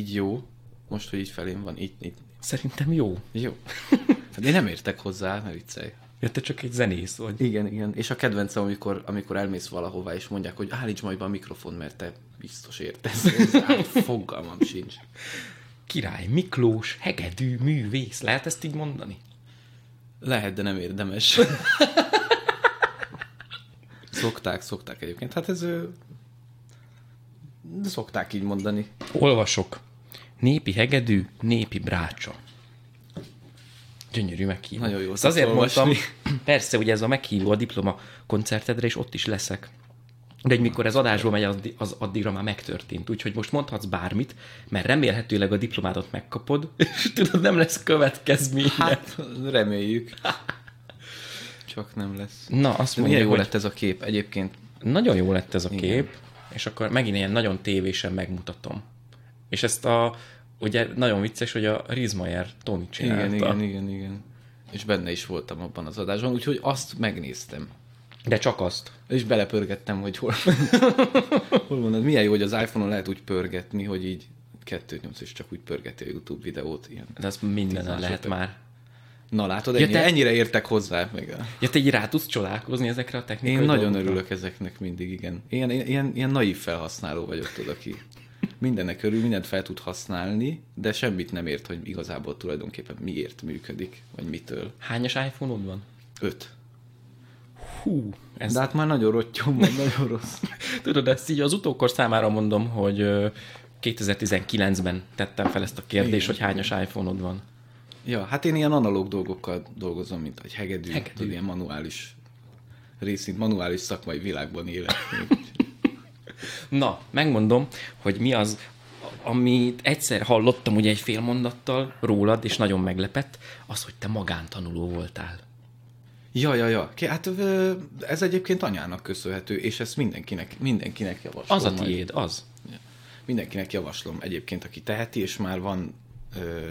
így jó. Most, hogy így felém van, így, így. Szerintem jó. Jó. Hát én nem értek hozzá, ne viccelj. Ja, te csak egy zenész vagy. Igen, igen. És a kedvencem, amikor, amikor elmész valahová, és mondják, hogy állíts majd be a mikrofon, mert te biztos értesz hozzá. Fogalmam sincs. Király, Miklós, hegedű, művész. Lehet ezt így mondani? Lehet, de nem érdemes. szokták, szokták egyébként. Hát ez... De szokták így mondani. Olvasok. Népi hegedű, népi brácsa. Gyönyörű meghívó. Nagyon jó Ezt azért mondtam, persze, ugye ez a meghívó a diploma koncertedre, és ott is leszek. De hogy mikor ez adásból megy, az, az addigra már megtörtént. Úgyhogy most mondhatsz bármit, mert remélhetőleg a diplomádot megkapod, és tudod, nem lesz következménye. Hát, reméljük. Csak nem lesz. Na, azt mondja, milyen jó hogy lett ez a kép egyébként. nagyon jó lett ez a Igen. kép, és akkor megint ilyen nagyon tévésen megmutatom. És ezt a, ugye nagyon vicces, hogy a Rizmayer Tony csinálta. Igen, igen, igen, igen. És benne is voltam abban az adásban, úgyhogy azt megnéztem. De csak azt. És belepörgettem, hogy hol, hol mondod, milyen jó, hogy az iPhone-on lehet úgy pörgetni, hogy így 2.8 és csak úgy pörgeti a YouTube videót. Ilyen. De azt mindenen lehet már. Na látod, Ja, ennyi, te- ennyire értek hozzá. Meg a... Ja, te így rá tudsz csodálkozni ezekre a technikai Én nagyon dolgokra? örülök ezeknek mindig, igen. Ilyen, ilyen, ilyen naív felhasználó vagyok, tudod, aki mindennek örül, mindent fel tud használni, de semmit nem ért, hogy igazából tulajdonképpen miért működik, vagy mitől. Hányas iPhone-od van? Öt. Hú, ez... De hát már nagyon rottyom nagyon rossz. Tudod, ezt így az utókor számára mondom, hogy ö, 2019-ben tettem fel ezt a kérdést, hogy hányas iPhone-od van. Ja, hát én ilyen analóg dolgokkal dolgozom, mint egy hegedű, Hegedű. tudod, ilyen manuális részint, manuális szakmai világban élek. Na, megmondom, hogy mi az, amit egyszer hallottam ugye egy fél mondattal rólad, és nagyon meglepett, az, hogy te magántanuló voltál. Ja, ja, ja. Hát ez egyébként anyának köszönhető, és ezt mindenkinek, mindenkinek javaslom. Az a majd. tiéd, az. Mindenkinek javaslom egyébként, aki teheti, és már van, ö,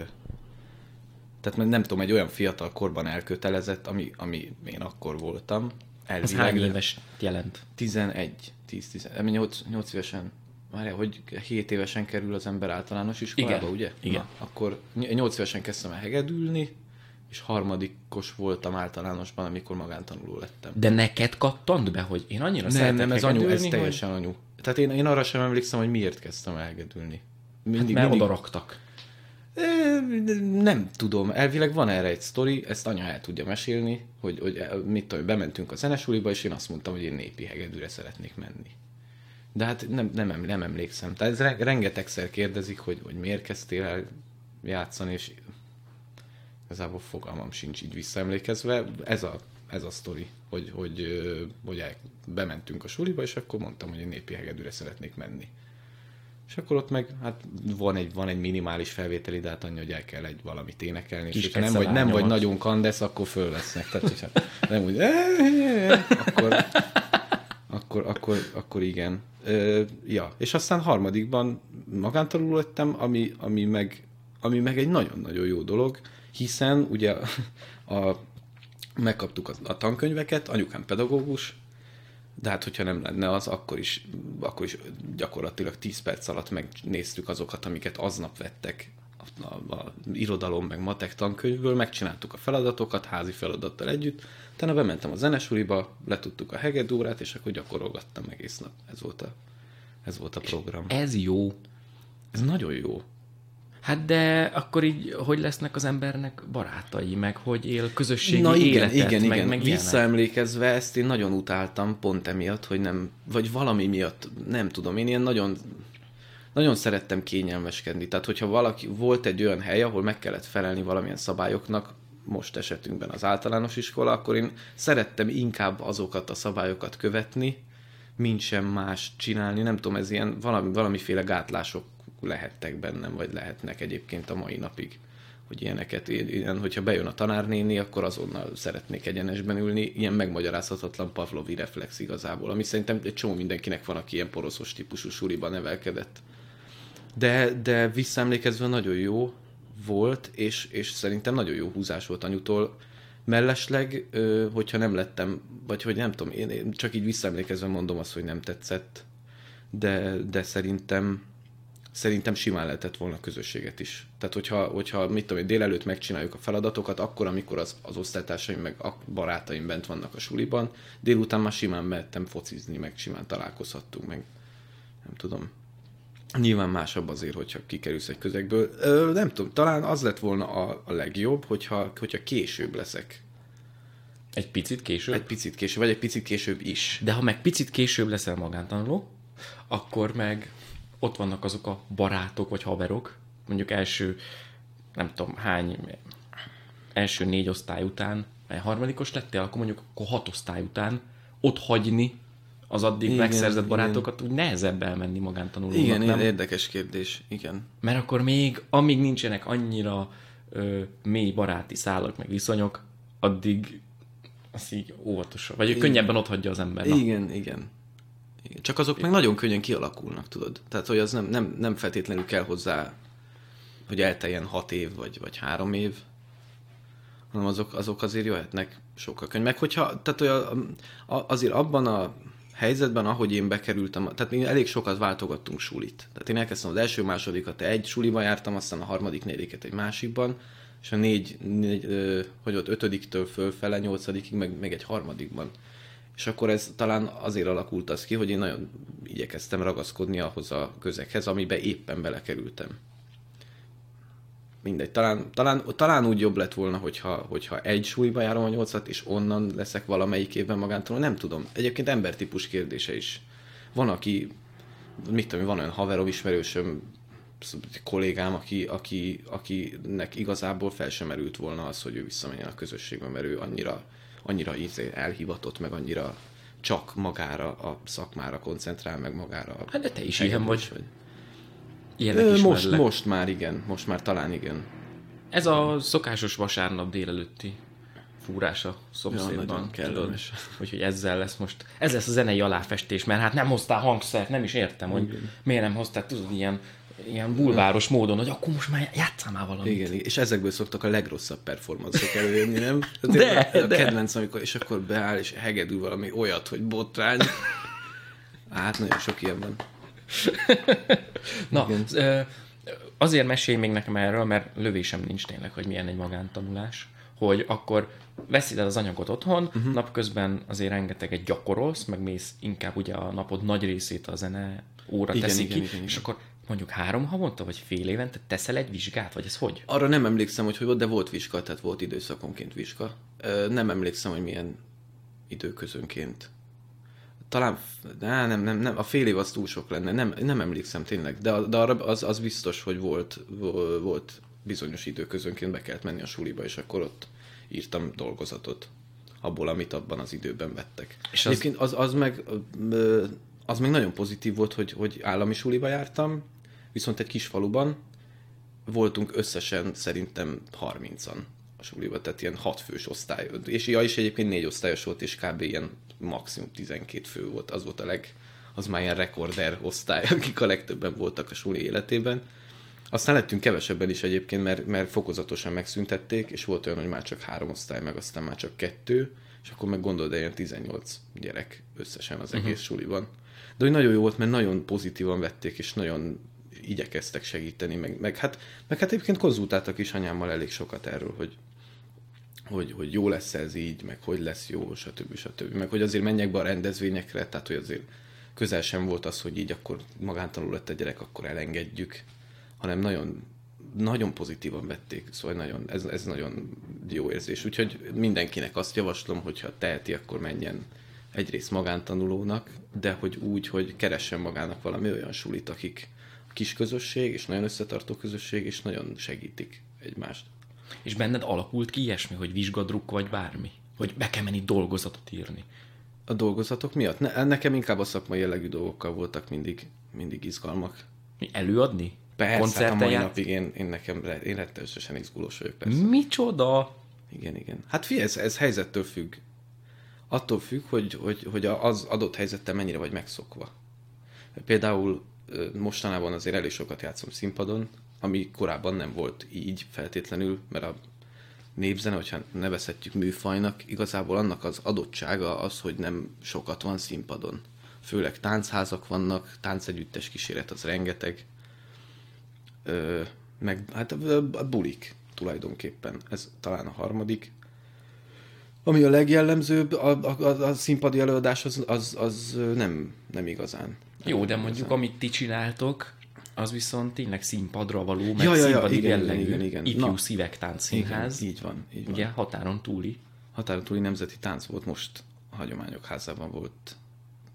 tehát nem tudom, egy olyan fiatal korban elkötelezett, ami, ami én akkor voltam. Ez Elvileg, hány de éves jelent? 11, 10, 10, 8, 8 évesen, várjál, hogy 7 évesen kerül az ember általános iskolába, Igen, ugye? igen. Na, akkor 8 évesen kezdtem el hegedülni, és harmadikos voltam általánosban, amikor magántanuló lettem. De neked kattant be, hogy én annyira Nem, nem, ez anyu, ez teljesen anyu. Tehát én, én arra sem emlékszem, hogy miért kezdtem el hegedülni. Mindig, hogy... mert mindig, oda raktak. Ö, Nem tudom, elvileg van erre egy sztori, ezt anya el tudja mesélni, hogy, hogy mit tudom, bementünk a zenesuliba, és én azt mondtam, hogy én népi hegedűre szeretnék menni. De hát nem, nem, em- nem emlékszem. Tehát ez re- rengetegszer kérdezik, hogy, hogy miért kezdtél el játszani, és igazából fogalmam sincs így visszaemlékezve. Ez a, ez a sztori, hogy, hogy, hogy el, bementünk a suliba, és akkor mondtam, hogy én népi hegedűre szeretnék menni. És akkor ott meg, hát van egy, van egy minimális felvételi, de hát annyi, hogy el kell egy valamit énekelni, és Kis hogyha nem vagy, nem vagy nagyon kandesz, akkor fölvesznek. Tehát, hogyha nem úgy, akkor, akkor, akkor, akkor igen. Ö, ja, és aztán harmadikban magántanuló lettem, ami, ami, meg, ami meg egy nagyon-nagyon jó dolog, hiszen ugye a, megkaptuk a, a tankönyveket, anyukám pedagógus, de hát, hogyha nem lenne az, akkor is, akkor is gyakorlatilag 10 perc alatt megnéztük azokat, amiket aznap vettek a, a, a irodalom meg matek tankönyvből, megcsináltuk a feladatokat házi feladattal együtt, utána bementem a zenesuliba, letudtuk a hegedúrát, és akkor gyakorolgattam egész nap. Ez volt a, ez volt a program. Ez jó. Ez nagyon jó. Hát de akkor így, hogy lesznek az embernek barátai, meg hogy él közösségi Na igen, életet, igen, meg, igen. meg. Visszaemlékezve ezt én nagyon utáltam pont emiatt, hogy nem, vagy valami miatt, nem tudom, én ilyen nagyon, nagyon szerettem kényelmeskedni. Tehát, hogyha valaki, volt egy olyan hely, ahol meg kellett felelni valamilyen szabályoknak, most esetünkben az általános iskola, akkor én szerettem inkább azokat a szabályokat követni, mint sem más csinálni. Nem tudom, ez ilyen valami, valamiféle gátlások lehettek bennem, vagy lehetnek egyébként a mai napig hogy ilyeneket, ilyen, hogyha bejön a tanárnéni, akkor azonnal szeretnék egyenesben ülni, ilyen megmagyarázhatatlan Pavlovi reflex igazából, ami szerintem egy csomó mindenkinek van, aki ilyen poroszos típusú suliba nevelkedett. De, de visszaemlékezve nagyon jó volt, és, és szerintem nagyon jó húzás volt anyutól. Mellesleg, hogyha nem lettem, vagy hogy nem tudom, én csak így visszaemlékezve mondom azt, hogy nem tetszett, de, de szerintem szerintem simán lehetett volna közösséget is. Tehát, hogyha, hogyha mit tudom én, délelőtt megcsináljuk a feladatokat, akkor, amikor az, az osztálytársaim meg a barátaim bent vannak a suliban, délután már simán mehettem focizni, meg simán találkozhattunk, meg nem tudom. Nyilván másabb azért, hogyha kikerülsz egy közegből. Ö, nem tudom, talán az lett volna a, a legjobb, hogyha, hogyha később leszek. Egy picit később? Egy picit később, vagy egy picit később is. De ha meg picit később leszel magántanuló, akkor meg ott vannak azok a barátok vagy haverok, mondjuk első, nem tudom hány, első négy osztály után, vagy harmadikos lettél, akkor mondjuk akkor hat osztály után ott hagyni az addig igen, megszerzett barátokat, igen. úgy nehezebb elmenni magántanulónak, Igen, nem? érdekes kérdés, igen. Mert akkor még, amíg nincsenek annyira ö, mély baráti szálak, meg viszonyok, addig az így óvatosan, vagy igen. könnyebben ott hagyja az ember. Na. Igen, igen. Igen. Csak azok igen. meg nagyon könnyen kialakulnak, tudod. Tehát, hogy az nem, nem, nem feltétlenül kell hozzá, hogy elteljen hat év, vagy, vagy három év, hanem azok, azok azért jöhetnek sokkal könnyű. Meg hogyha, tehát olyan, azért abban a helyzetben, ahogy én bekerültem, tehát mi elég sokat váltogattunk sulit. Tehát én elkezdtem az első másodikat egy suliba jártam, aztán a harmadik négyiket egy másikban, és a négy, négy hogy ott ötödiktől fölfele, nyolcadikig, meg, meg egy harmadikban. És akkor ez talán azért alakult az ki, hogy én nagyon igyekeztem ragaszkodni ahhoz a közekhez, amiben éppen belekerültem mindegy, talán, talán, talán úgy jobb lett volna, hogyha, hogyha egy súlyba járom a nyolcat, és onnan leszek valamelyik évben magántanul, nem tudom. Egyébként embertípus kérdése is. Van, aki, mit tudom, van olyan haverom, ismerősöm, kollégám, aki, aki, akinek igazából fel sem merült volna az, hogy ő visszamenjen a közösségbe, mert ő annyira, annyira izé elhivatott, meg annyira csak magára, a szakmára koncentrál, meg magára. Hát de te is ilyen vagy. vagy. Ilyenek Ö, most, most már igen, most már talán igen. Ez a szokásos vasárnap délelőtti fúrása szomszédban. Ja, kellemes. Úgyhogy ezzel lesz most, ez lesz a zenei aláfestés, mert hát nem hoztál hangszert, nem is értem, hogy igen. miért nem hoztál, tudod, ilyen, ilyen bulváros módon, hogy akkor most már játszál már valamit. Igen, és ezekből szoktak a legrosszabb performanszok előjönni, nem? de, a, a de. kedvenc, amikor, és akkor beáll, és hegedül valami olyat, hogy botrány. Hát nagyon sok ilyen van. Na, Igen. azért mesélj még nekem erről, mert lövésem nincs tényleg, hogy milyen egy magántanulás, hogy akkor veszed el az anyagot otthon, uh-huh. napközben azért rengeteget gyakorolsz, meg mész inkább ugye a napod nagy részét a zene óra igen, teszi igen, ki, igen, igen. és akkor mondjuk három havonta, vagy fél évente teszel egy vizsgát, vagy ez hogy? Arra nem emlékszem, hogy hogy volt, de volt vizsga, tehát volt időszakonként vizsga. Nem emlékszem, hogy milyen időközönként talán, de nem, nem, nem, a fél év az túl sok lenne, nem, nem emlékszem tényleg, de, de arra az, az biztos, hogy volt, volt bizonyos időközönként be kellett menni a suliba, és akkor ott írtam dolgozatot abból, amit abban az időben vettek. És az... Egyébként az, az, meg, az meg nagyon pozitív volt, hogy, hogy állami suliba jártam, viszont egy kis faluban voltunk összesen szerintem 30-an a suliba, tehát ilyen hat fős osztály. És ja, is egyébként négy osztályos volt, és kb. ilyen maximum 12 fő volt. Az volt a leg, az már ilyen rekorder osztály, akik a legtöbben voltak a suli életében. Aztán lettünk kevesebben is egyébként, mert, mert fokozatosan megszüntették, és volt olyan, hogy már csak három osztály, meg aztán már csak kettő, és akkor meg gondolod, ilyen 18 gyerek összesen az egész uh-huh. suliban. De hogy nagyon jó volt, mert nagyon pozitívan vették, és nagyon igyekeztek segíteni, meg, meg, hát, meg hát egyébként konzultáltak is anyámmal elég sokat erről, hogy hogy, hogy jó lesz ez így, meg hogy lesz jó, stb. stb. Meg hogy azért menjek be a rendezvényekre, tehát hogy azért közel sem volt az, hogy így akkor magántanul lett a gyerek, akkor elengedjük, hanem nagyon, nagyon pozitívan vették, szóval nagyon, ez, ez nagyon jó érzés. Úgyhogy mindenkinek azt javaslom, hogyha teheti, akkor menjen egyrészt magántanulónak, de hogy úgy, hogy keressen magának valami olyan sulit, akik kis közösség, és nagyon összetartó közösség, és nagyon segítik egymást. És benned alakult ki ilyesmi, hogy vizsgadruk vagy bármi? Hogy be kell menni dolgozatot írni? A dolgozatok miatt? Ne, nekem inkább a szakmai jellegű dolgokkal voltak mindig, mindig izgalmak. Mi, előadni? Persze, hát a mai napig én, én nekem én rettenetesen izgulós vagyok, persze. Micsoda? Igen, igen. Hát figyelj, ez, ez helyzettől függ. Attól függ, hogy, hogy, hogy az adott helyzettel mennyire vagy megszokva. Például mostanában azért elég sokat játszom színpadon, ami korábban nem volt így feltétlenül, mert a népzene, hogyha nevezhetjük műfajnak, igazából annak az adottsága az, hogy nem sokat van színpadon. Főleg táncházak vannak, táncegyüttes kíséret az rengeteg, ö, meg hát a, bulik tulajdonképpen. Ez talán a harmadik. Ami a legjellemzőbb, a, a, a színpadi előadás az, az, az nem, nem igazán. Jó, de mondjuk amit ti csináltok, az viszont tényleg színpadra való, meg Ja, ja, ja, igen, jellegű igen, igen. ifjú Na. szívek táncszínház. Igen, így van, így van. Ugye határon túli. Határon túli nemzeti tánc volt, most a Hagyományok Házában volt,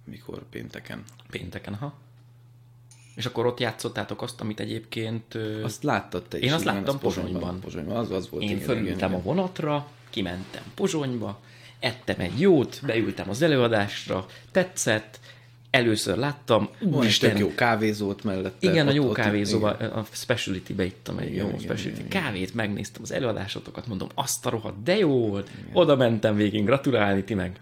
mikor pénteken. Pénteken, ha. És akkor ott játszottátok azt, amit egyébként Azt láttad te is. Én azt igen, láttam az Pozsonyban. Pozsonyban, az, az volt. én igen, fölültem igen, a vonatra, kimentem Pozsonyba, ettem egy jót, beültem az előadásra, tetszett, először láttam, úristen, jó kávézót mellette. Igen, a jó ott- kávézóba, igen. a speciality-be ittam egy Igen, jó igen, speciality igen, igen. kávét, megnéztem az előadásotokat, mondom, azt a rohadt, de jó volt, oda mentem végén gratulálni, ti meg.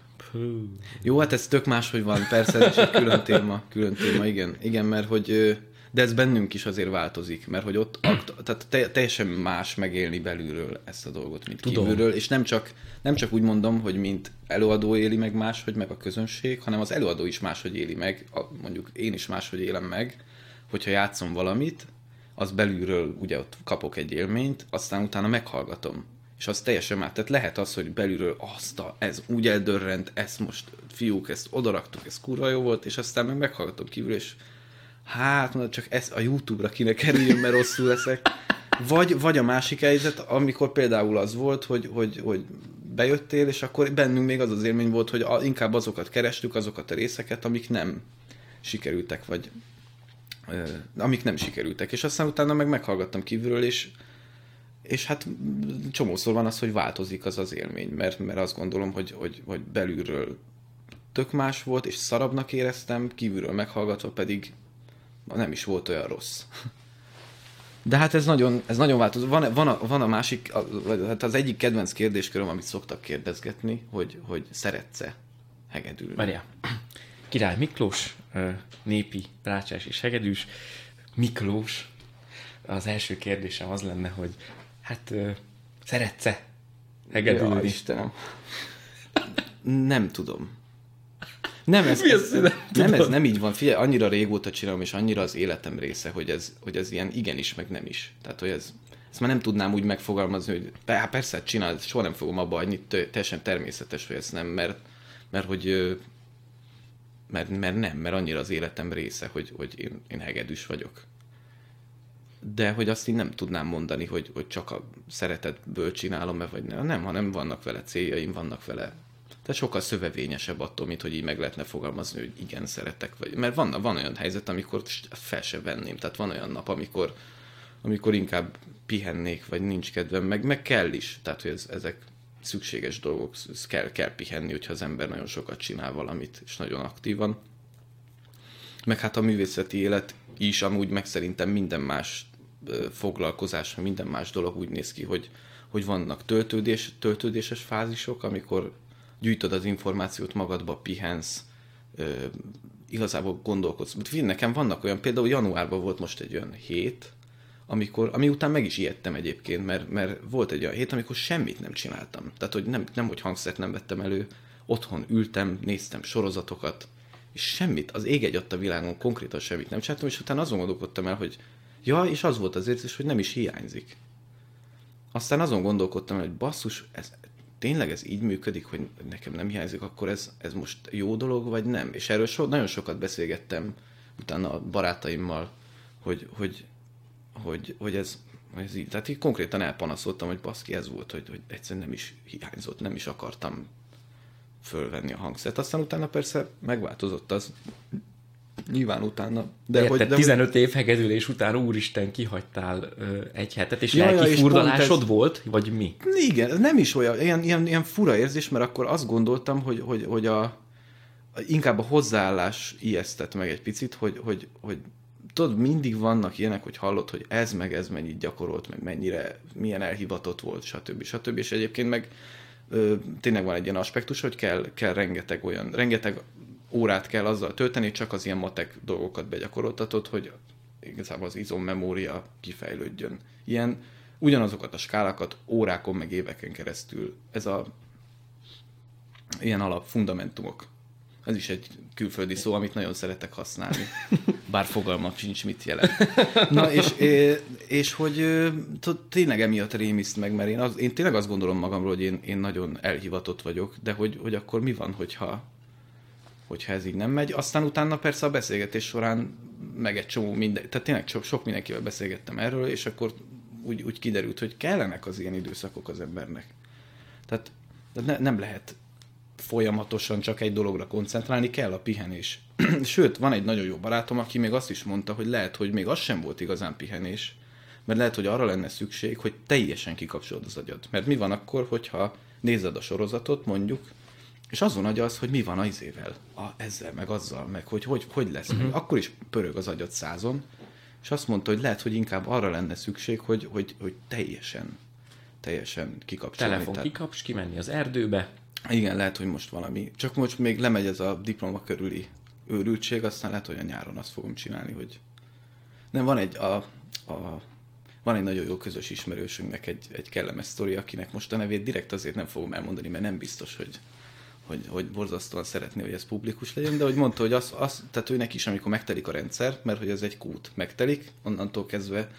Jó, hát ez tök máshogy van, persze, ez is egy külön téma, külön téma, igen. Igen, mert hogy, de ez bennünk is azért változik, mert hogy ott, akt- tehát te, teljesen más megélni belülről ezt a dolgot, mint Tudom. kívülről, és nem csak, nem csak úgy mondom, hogy mint előadó éli meg máshogy, meg a közönség, hanem az előadó is máshogy éli meg, a, mondjuk én is máshogy élem meg, hogyha játszom valamit, az belülről ugye ott kapok egy élményt, aztán utána meghallgatom. És az teljesen más. Tehát lehet az, hogy belülről azt a, ez úgy eldörrent, ezt most fiúk, ezt odaraktuk, ez kurva jó volt, és aztán meg meghallgatom kívül, és hát mondod, csak ez a YouTube-ra kéne kerüljön, mert rosszul leszek. Vagy, vagy a másik helyzet, amikor például az volt, hogy, hogy, hogy bejöttél, és akkor bennünk még az az élmény volt, hogy a, inkább azokat kerestük, azokat a részeket, amik nem sikerültek, vagy ö, amik nem sikerültek. És aztán utána meg meghallgattam kívülről, és, és hát csomószor van az, hogy változik az az élmény, mert, mert azt gondolom, hogy, hogy, hogy belülről tök más volt, és szarabbnak éreztem, kívülről meghallgatva pedig nem is volt olyan rossz. De hát ez nagyon, ez nagyon változó. Van, van, a, van a másik, a, hát az egyik kedvenc kérdésköröm, amit szoktak kérdezgetni, hogy, hogy szeretsz-e hegedülni. Várjál. Király Miklós, népi, rácsás és hegedűs. Miklós. Az első kérdésem az lenne, hogy hát szeretsz-e Ja, hegedülni? Istenem. Nem tudom. Nem, ez, ez, nem, ez nem így van. Figyelj, annyira régóta csinálom, és annyira az életem része, hogy ez, hogy ez ilyen igenis, meg nem is. Tehát, hogy ez, ezt már nem tudnám úgy megfogalmazni, hogy hát persze, hát csinálod, soha nem fogom abba hagyni, teljesen természetes, hogy ezt nem, mert, mert hogy mert, mert nem, mert annyira az életem része, hogy, hogy én, én hegedűs vagyok. De hogy azt én nem tudnám mondani, hogy, hogy csak a szeretetből csinálom-e, vagy nem. Nem, hanem vannak vele céljaim, vannak vele. Tehát sokkal szövevényesebb attól, mint hogy így meg lehetne fogalmazni, hogy igen, szeretek. Vagy, mert van, van olyan helyzet, amikor fel se venném. Tehát van olyan nap, amikor, amikor inkább pihennék, vagy nincs kedvem, meg, meg kell is. Tehát, hogy ez, ezek szükséges dolgok, ez kell, kell pihenni, hogyha az ember nagyon sokat csinál valamit, és nagyon aktívan. Meg hát a művészeti élet is amúgy meg szerintem minden más foglalkozás, minden más dolog úgy néz ki, hogy, hogy vannak töltődés, töltődéses fázisok, amikor gyűjtöd az információt, magadba pihensz, ö, igazából gondolkodsz. Nekem vannak olyan, például januárban volt most egy olyan hét, amikor, ami után meg is ijedtem egyébként, mert, mert volt egy olyan hét, amikor semmit nem csináltam. Tehát, hogy nem, nem hogy hangszert nem vettem elő, otthon ültem, néztem sorozatokat, és semmit, az ég egy a világon konkrétan semmit nem csináltam, és utána azon gondolkodtam el, hogy ja, és az volt az érzés, hogy nem is hiányzik. Aztán azon gondolkodtam hogy basszus, ez, tényleg ez így működik, hogy nekem nem hiányzik, akkor ez, ez most jó dolog, vagy nem? És erről so, nagyon sokat beszélgettem utána a barátaimmal, hogy, hogy, hogy, hogy ez, ez így, tehát így konkrétan elpanaszoltam, hogy baszki, ez volt, hogy, hogy egyszerűen nem is hiányzott, nem is akartam fölvenni a hangszert. Aztán utána persze megváltozott az, nyilván utána. De, De, hogy, hogy, de 15 év hegedülés után úristen kihagytál ö, egy hetet, és Ja, lelki furdalásod ez- volt, vagy mi? Igen, ez nem is olyan, ilyen, ilyen, ilyen fura érzés, mert akkor azt gondoltam, hogy, hogy, hogy a, a, inkább a hozzáállás ijesztett meg egy picit, hogy, hogy, hogy tudod, mindig vannak ilyenek, hogy hallod, hogy ez meg ez mennyit gyakorolt, meg mennyire, milyen elhivatott volt, stb. stb. És egyébként meg ö, tényleg van egy ilyen aspektus, hogy kell, kell rengeteg olyan, rengeteg órát kell azzal tölteni, csak az ilyen matek dolgokat begyakoroltatod, hogy igazából az izommemória kifejlődjön. Ilyen ugyanazokat a skálákat órákon meg éveken keresztül. Ez a ilyen alap fundamentumok. Ez is egy külföldi szó, amit nagyon szeretek használni. Bár fogalmam sincs, mit jelent. Na, és, és hogy tényleg emiatt rémiszt meg, mert én, az, én tényleg azt gondolom magamról, hogy én, én nagyon elhivatott vagyok, de hogy, hogy akkor mi van, hogyha, hogyha ez így nem megy. Aztán utána persze a beszélgetés során meg egy csomó minden, tehát tényleg sok, sok mindenkivel beszélgettem erről, és akkor úgy, úgy kiderült, hogy kellenek az ilyen időszakok az embernek. Tehát ne, nem lehet folyamatosan csak egy dologra koncentrálni, kell a pihenés. Sőt, van egy nagyon jó barátom, aki még azt is mondta, hogy lehet, hogy még az sem volt igazán pihenés, mert lehet, hogy arra lenne szükség, hogy teljesen kikapcsolod az agyad. Mert mi van akkor, hogyha nézed a sorozatot, mondjuk, és azon agy az, hogy mi van az izével, a, ezzel, meg azzal, meg hogy hogy, hogy lesz. Uh-huh. Meg. Akkor is pörög az agyad százon, és azt mondta, hogy lehet, hogy inkább arra lenne szükség, hogy, hogy, hogy teljesen, teljesen kikapcsolni. Telefon Tehát... kikapcs, kimenni az erdőbe. Igen, lehet, hogy most valami. Csak most még lemegy ez a diploma körüli őrültség, aztán lehet, hogy a nyáron azt fogom csinálni, hogy nem, van egy, a, a, van egy nagyon jó közös ismerősünknek egy, egy kellemes sztori, akinek most a nevét direkt azért nem fogom elmondani, mert nem biztos, hogy, hogy, hogy borzasztóan szeretné, hogy ez publikus legyen, de hogy mondta, hogy az, az, tehát őnek is, amikor megtelik a rendszer, mert hogy ez egy kút, megtelik, onnantól kezdve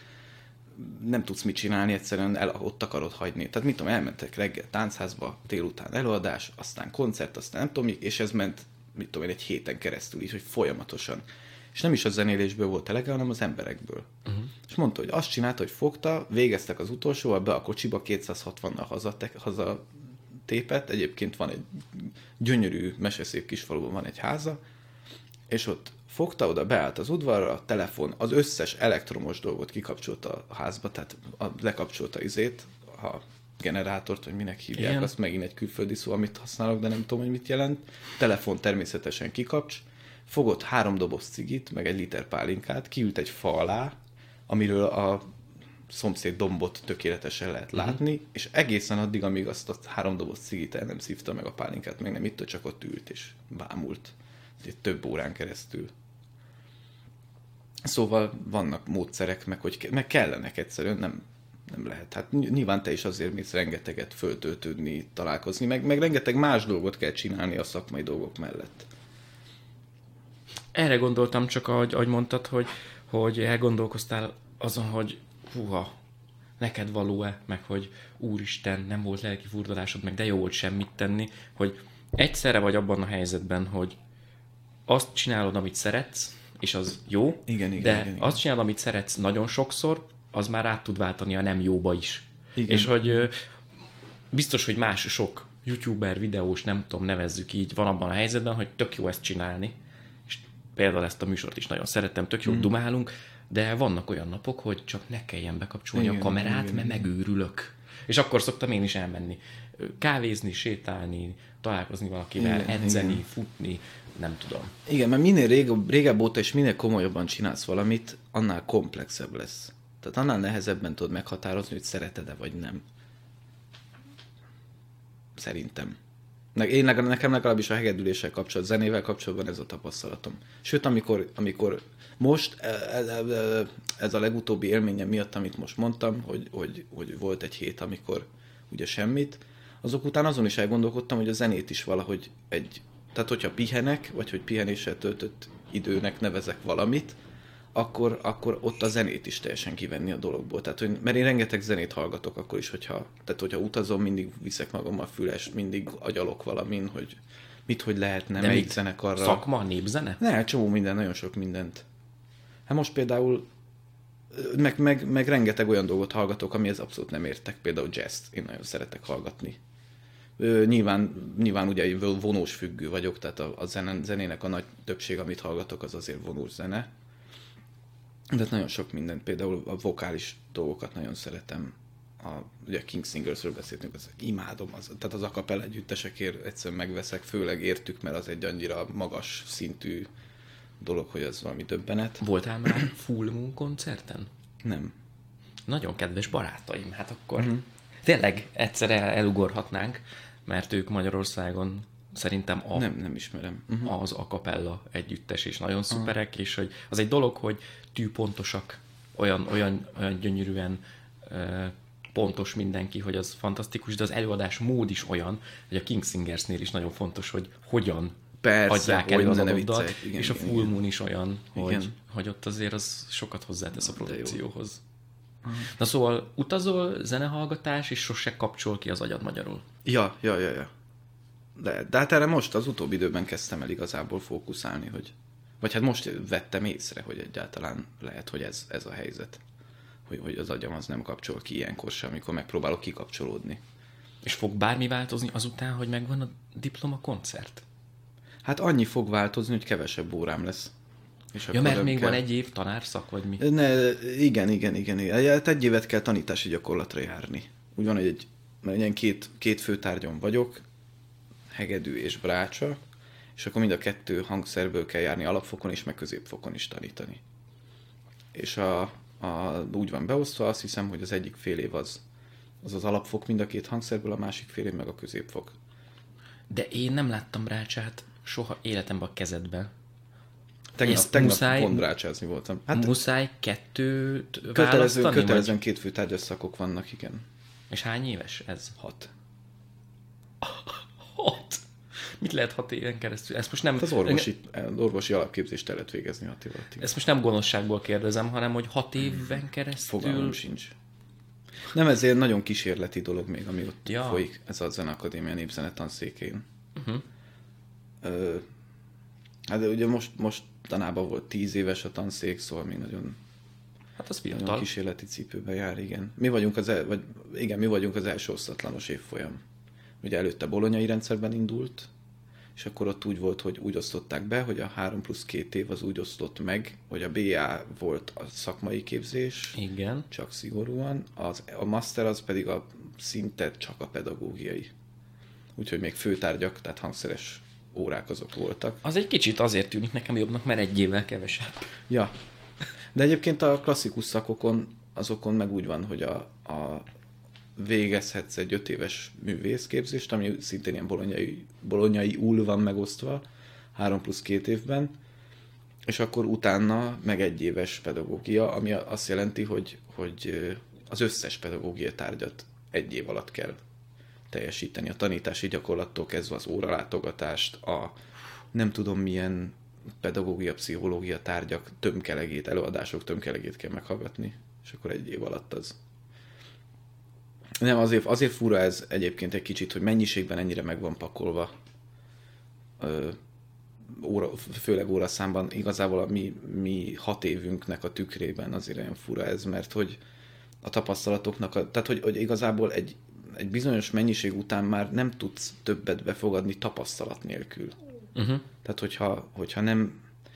nem tudsz mit csinálni, egyszerűen el, ott akarod hagyni. Tehát mit tudom, elmentek reggel táncházba, délután előadás, aztán koncert, aztán nem tudom, és ez ment, mit tudom én, egy héten keresztül is, hogy folyamatosan. És nem is a zenélésből volt elege, hanem az emberekből. Uh-huh. És mondta, hogy azt csinálta, hogy fogta, végeztek az utolsóval, be a kocsiba 260-nal haza, haza tépett, egyébként van egy gyönyörű, meseszép kisfaluban van egy háza, és ott fogta, oda beállt az udvarra, a telefon, az összes elektromos dolgot kikapcsolta a házba, tehát a, lekapcsolta izét, a generátort, hogy minek hívják, Igen. azt megint egy külföldi szó, amit használok, de nem tudom, hogy mit jelent. Telefon természetesen kikapcs, fogott három doboz cigit, meg egy liter pálinkát, kiült egy fa alá, amiről a szomszéd dombot tökéletesen lehet uh-huh. látni, és egészen addig, amíg azt a három doboz cigit el nem szívta meg a pálinkát, meg nem itt, csak ott ült és bámult több órán keresztül. Szóval vannak módszerek, meg, hogy meg kellenek egyszerűen, nem, nem lehet. Hát nyilván te is azért mész rengeteget föltöltődni, találkozni, meg, meg rengeteg más dolgot kell csinálni a szakmai dolgok mellett. Erre gondoltam csak, ahogy, ahogy mondtad, hogy, hogy elgondolkoztál azon, hogy húha, neked való-e, meg hogy úristen, nem volt lelki furdalásod, meg de jó volt semmit tenni, hogy egyszerre vagy abban a helyzetben, hogy azt csinálod, amit szeretsz, és az jó, igen, igen, de igen, igen. azt csinálod, amit szeretsz nagyon sokszor, az már át tud váltani a nem jóba is. Igen. És hogy biztos, hogy más sok youtuber, videós, nem tudom, nevezzük így, van abban a helyzetben, hogy tök jó ezt csinálni, és például ezt a műsort is nagyon szeretem, tök jó mm. dumálunk, de vannak olyan napok, hogy csak ne kelljen bekapcsolni igen, a kamerát, igen, mert megőrülök. És akkor szoktam én is elmenni. Kávézni, sétálni, találkozni valakivel, igen, edzeni, igen. futni, nem tudom. Igen, mert minél régebb, régebb óta és minél komolyabban csinálsz valamit, annál komplexebb lesz. Tehát annál nehezebben tudod meghatározni, hogy szereted-e vagy nem. Szerintem. Én nekem legalábbis a hegedüléssel kapcsolatban, zenével kapcsolatban ez a tapasztalatom. Sőt, amikor, amikor most ez, e, e, ez a legutóbbi élményem miatt, amit most mondtam, hogy, hogy, hogy volt egy hét, amikor ugye semmit, azok után azon is elgondolkodtam, hogy a zenét is valahogy egy tehát, hogyha pihenek, vagy hogy pihenéssel töltött időnek nevezek valamit, akkor, akkor ott a zenét is teljesen kivenni a dologból. Tehát, hogy, mert én rengeteg zenét hallgatok akkor is, hogyha, tehát, hogyha utazom, mindig viszek magammal füles, mindig agyalok valamin, hogy mit, hogy lehetne, De melyik zenekarra. Szakma, népzene? Ne, csomó minden, nagyon sok mindent. Hát most például meg, meg, meg rengeteg olyan dolgot hallgatok, amihez abszolút nem értek. Például jazz én nagyon szeretek hallgatni nyilván, nyilván ugye vonós függő vagyok, tehát a, a zene, zenének a nagy többség, amit hallgatok, az azért vonós zene. De nagyon sok mindent, például a vokális dolgokat nagyon szeretem. A, ugye King Singersről beszéltünk, az imádom, az, tehát az akapel együttesekért egyszerűen megveszek, főleg értük, mert az egy annyira magas szintű dolog, hogy az valami döbbenet. Voltál már Full Moon koncerten? Nem. Nagyon kedves barátaim, hát akkor uh-huh. tényleg egyszer el, elugorhatnánk mert ők Magyarországon szerintem a, nem, nem ismerem. Uh-huh. az akapella együttes, és nagyon szuperek, uh-huh. és hogy az egy dolog, hogy tűpontosak, olyan, olyan, olyan gyönyörűen uh, pontos mindenki, hogy az fantasztikus, de az előadás mód is olyan, hogy a King Singersnél is nagyon fontos, hogy hogyan Persze, adják elő hogy az adott dalt. Igen, és a igen, Full igen. Moon is olyan, hogy, Igen. hogy ott azért az sokat hozzátesz a produkcióhoz. Na szóval utazol, zenehallgatás, és sose kapcsol ki az agyad magyarul. Ja, ja, ja, ja. De, de hát erre most az utóbbi időben kezdtem el igazából fókuszálni, hogy vagy hát most vettem észre, hogy egyáltalán lehet, hogy ez, ez a helyzet. Hogy, hogy az agyam az nem kapcsol ki ilyenkor sem, amikor megpróbálok kikapcsolódni. És fog bármi változni azután, hogy megvan a diploma koncert? Hát annyi fog változni, hogy kevesebb órám lesz. És Ja, mert még kell... van egy év tanárszak, vagy mi? Ne, igen, igen, igen. igen. Hát egy évet kell tanítási gyakorlatra járni. Úgy van, hogy egy, mert ilyen két, két főtárgyon vagyok, hegedű és brácsa, és akkor mind a kettő hangszerből kell járni alapfokon is, meg középfokon is tanítani. És a, a, úgy van beosztva, azt hiszem, hogy az egyik fél év az az, az alapfok mind a két hangszerből, a másik fél év meg a középfok. De én nem láttam rácsát soha életemben a kezedben. Tegnap, Ezt tegnap muszáj- pont voltam. Hát Muszáj kettőt kötelező, kötelezően két főtárgyas szakok vannak, igen. És hány éves ez? Hat. Hat. Mit lehet hat éven keresztül? Ezt most nem, Hát az orvosi, orvosi alapképzést el lehet végezni hat év alatt. ezt most nem gonoszságból kérdezem, hanem hogy hat éven keresztül... Fogalmam sincs. Nem, ez egy nagyon kísérleti dolog még, ami ott ja. folyik, ez a Zenakadémia népzene tanszékén. Uh-huh. Hát de ugye most, most tanában volt tíz éves a tanszék, szóval még nagyon, Hát az nagyon fiatal. kísérleti cipőben jár, igen. Mi vagyunk az, el, vagy, igen, mi vagyunk az első osztatlanos évfolyam. Ugye előtte bolonyai rendszerben indult, és akkor ott úgy volt, hogy úgy osztották be, hogy a 3 plusz 2 év az úgy osztott meg, hogy a BA volt a szakmai képzés, Igen. csak szigorúan, az, a master az pedig a szinte csak a pedagógiai. Úgyhogy még főtárgyak, tehát hangszeres órák azok voltak. Az egy kicsit azért tűnik nekem jobbnak, mert egy évvel kevesebb. Ja. De egyébként a klasszikus szakokon, azokon meg úgy van, hogy a, a végezhetsz egy öt éves művészképzést, ami szintén ilyen bolonyai, bolonyai úl van megosztva, három plusz két évben, és akkor utána meg egy éves pedagógia, ami azt jelenti, hogy, hogy az összes pedagógia tárgyat egy év alatt kell teljesíteni. A tanítási gyakorlattól kezdve az óralátogatást, a nem tudom milyen pedagógia, pszichológia tárgyak tömkelegét, előadások tömkelegét kell meghallgatni, és akkor egy év alatt az. Nem, azért, azért fura ez egyébként egy kicsit, hogy mennyiségben ennyire meg van pakolva ö, óra, főleg óraszámban, igazából a mi, mi hat évünknek a tükrében azért olyan fura ez, mert hogy a tapasztalatoknak, a, tehát hogy, hogy igazából egy, egy bizonyos mennyiség után már nem tudsz többet befogadni tapasztalat nélkül. Uh-huh. Tehát hogyha, hogyha nem,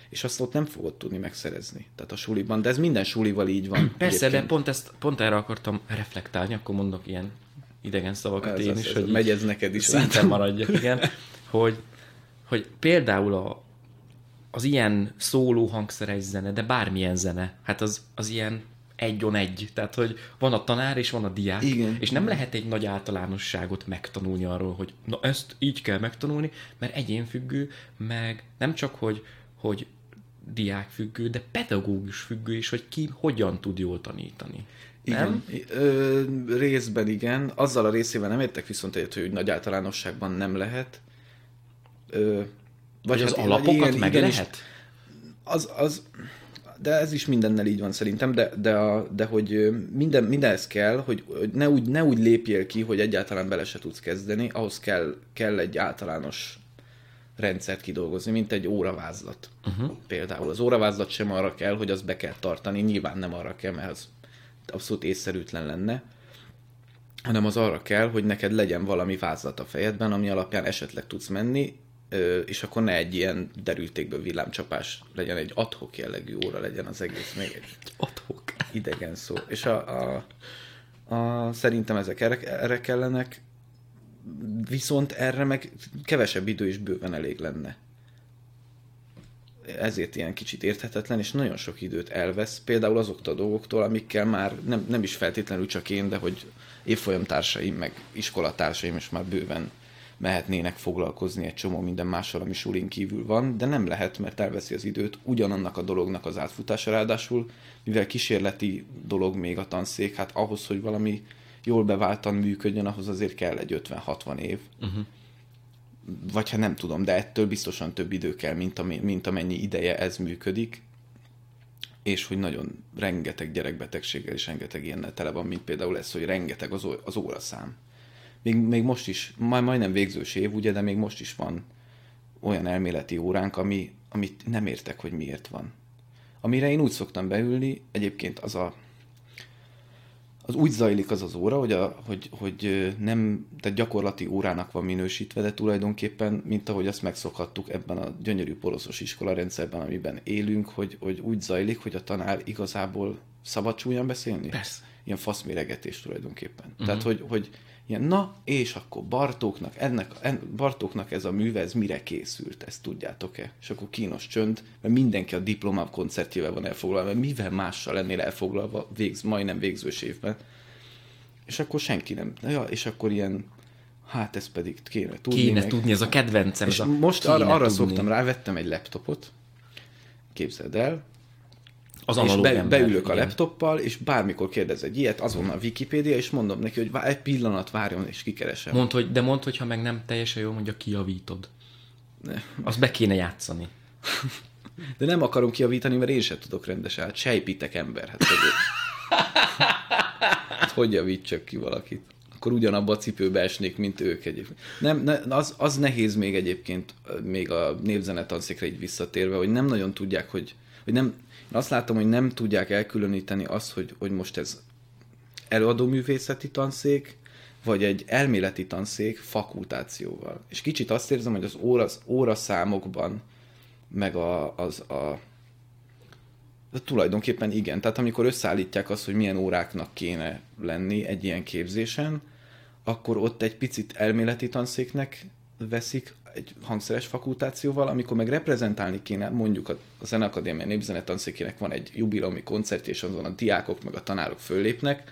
és azt ott nem fogod tudni megszerezni. Tehát a suliban, de ez minden sulival így van. Persze, de egyébként. pont, ezt, pont erre akartam reflektálni, akkor mondok ilyen idegen szavakat Ez- én ez- is, ez hogy megy ez neked is, szinten látom. maradjak, igen, hogy, hogy például a, az ilyen szóló hangszeres zene, de bármilyen zene, hát az, az ilyen egy on egy, tehát hogy van a tanár és van a diák, Igen. és nem lehet egy nagy általánosságot megtanulni arról, hogy na ezt így kell megtanulni, mert egyénfüggő, meg nem csak, hogy, hogy diák függő, de pedagógus függő is, hogy ki hogyan tud jól tanítani. Nem? Igen. Ö, részben igen. Azzal a részével nem értek viszont egyet, hogy nagy általánosságban nem lehet. Ö, Vagy az hát alapokat igen, meg igenis, lehet? Az, az, de ez is mindennel így van szerintem, de, de, a, de hogy minden, mindenhez kell, hogy ne úgy, ne úgy lépjél ki, hogy egyáltalán bele se tudsz kezdeni, ahhoz kell, kell egy általános rendszert kidolgozni, mint egy óravázlat. Uh-huh. Például az óravázlat sem arra kell, hogy azt be kell tartani, nyilván nem arra kell, mert az abszolút észszerűtlen lenne, hanem az arra kell, hogy neked legyen valami vázlat a fejedben, ami alapján esetleg tudsz menni, és akkor ne egy ilyen derültékből villámcsapás legyen, egy adhok jellegű óra legyen az egész, még egy Adhok. idegen szó. És a, a, a, szerintem ezek erre, erre kellenek, viszont erre meg kevesebb idő is bőven elég lenne. Ezért ilyen kicsit érthetetlen, és nagyon sok időt elvesz, például azoktól a dolgoktól, amikkel már nem, nem is feltétlenül csak én, de hogy évfolyamtársaim, meg iskolatársaim is már bőven mehetnének foglalkozni egy csomó minden mással, ami sulin kívül van, de nem lehet, mert elveszi az időt ugyanannak a dolognak az átfutása, ráadásul, mivel kísérleti dolog még a tanszék, hát ahhoz, hogy valami jól beváltan működjön, ahhoz azért kell egy 50-60 év. Uh-huh. vagy hát nem tudom, de ettől biztosan több idő kell, mint, ami, mint amennyi ideje ez működik, és hogy nagyon rengeteg gyerekbetegséggel és rengeteg ilyennel tele van, mint például ez, hogy rengeteg az, ó- az óraszám. Még, még most is, majd majdnem végzős év, ugye, de még most is van olyan elméleti óránk, ami, amit nem értek, hogy miért van. Amire én úgy szoktam beülni, egyébként az a az úgy zajlik az az óra, hogy, a, hogy, hogy nem, tehát gyakorlati órának van minősítve, de tulajdonképpen, mint ahogy azt megszokhattuk ebben a gyönyörű poroszos iskola rendszerben, amiben élünk, hogy, hogy úgy zajlik, hogy a tanár igazából szabad csúlyan beszélni? Persze. Ilyen faszméregetés tulajdonképpen. Uh-huh. Tehát, hogy, hogy ilyen, na, és akkor Bartóknak, ennek, en, Bartóknak ez a műve, ez mire készült, ezt tudjátok-e? És akkor kínos csönd, mert mindenki a diploma koncertjével van elfoglalva, mert mivel mással lennél elfoglalva végz, majdnem végzős évben. És akkor senki nem, ja, és akkor ilyen, hát ez pedig kéne tudni. Kéne meg. tudni, ez a kedvencem. És a most arra, arra tudni. szoktam rá, vettem egy laptopot, képzeld el, Az és be, ember, beülök a igen. laptoppal, és bármikor kérdez egy ilyet, azonnal Wikipédia, és mondom neki, hogy egy pillanat várjon, és kikeresem. Mondd, hogy, de mondd, hogyha meg nem teljesen jó, mondja, kijavítod. Azt be kéne játszani. De nem akarom kiavítani, mert én sem tudok rendesen. Hát sejpitek ember. Hát, hogy, hát hogy javítsak ki valakit? Akkor ugyanabba a cipőbe esnék, mint ők egyébként. Nem, ne, az, az nehéz még egyébként, még a népzenetanszékre így visszatérve, hogy nem nagyon tudják, hogy, hogy nem, azt látom, hogy nem tudják elkülöníteni azt, hogy, hogy most ez előadóművészeti tanszék, vagy egy elméleti tanszék fakultációval. És kicsit azt érzem, hogy az óra, óraszámokban, meg a, az a de tulajdonképpen igen. Tehát amikor összeállítják azt, hogy milyen óráknak kéne lenni egy ilyen képzésen, akkor ott egy picit elméleti tanszéknek veszik egy hangszeres fakultációval, amikor meg reprezentálni kéne, mondjuk a a Zeneakadémia Népzene tanszékének van egy jubileumi koncertje, és azon a diákok meg a tanárok föllépnek,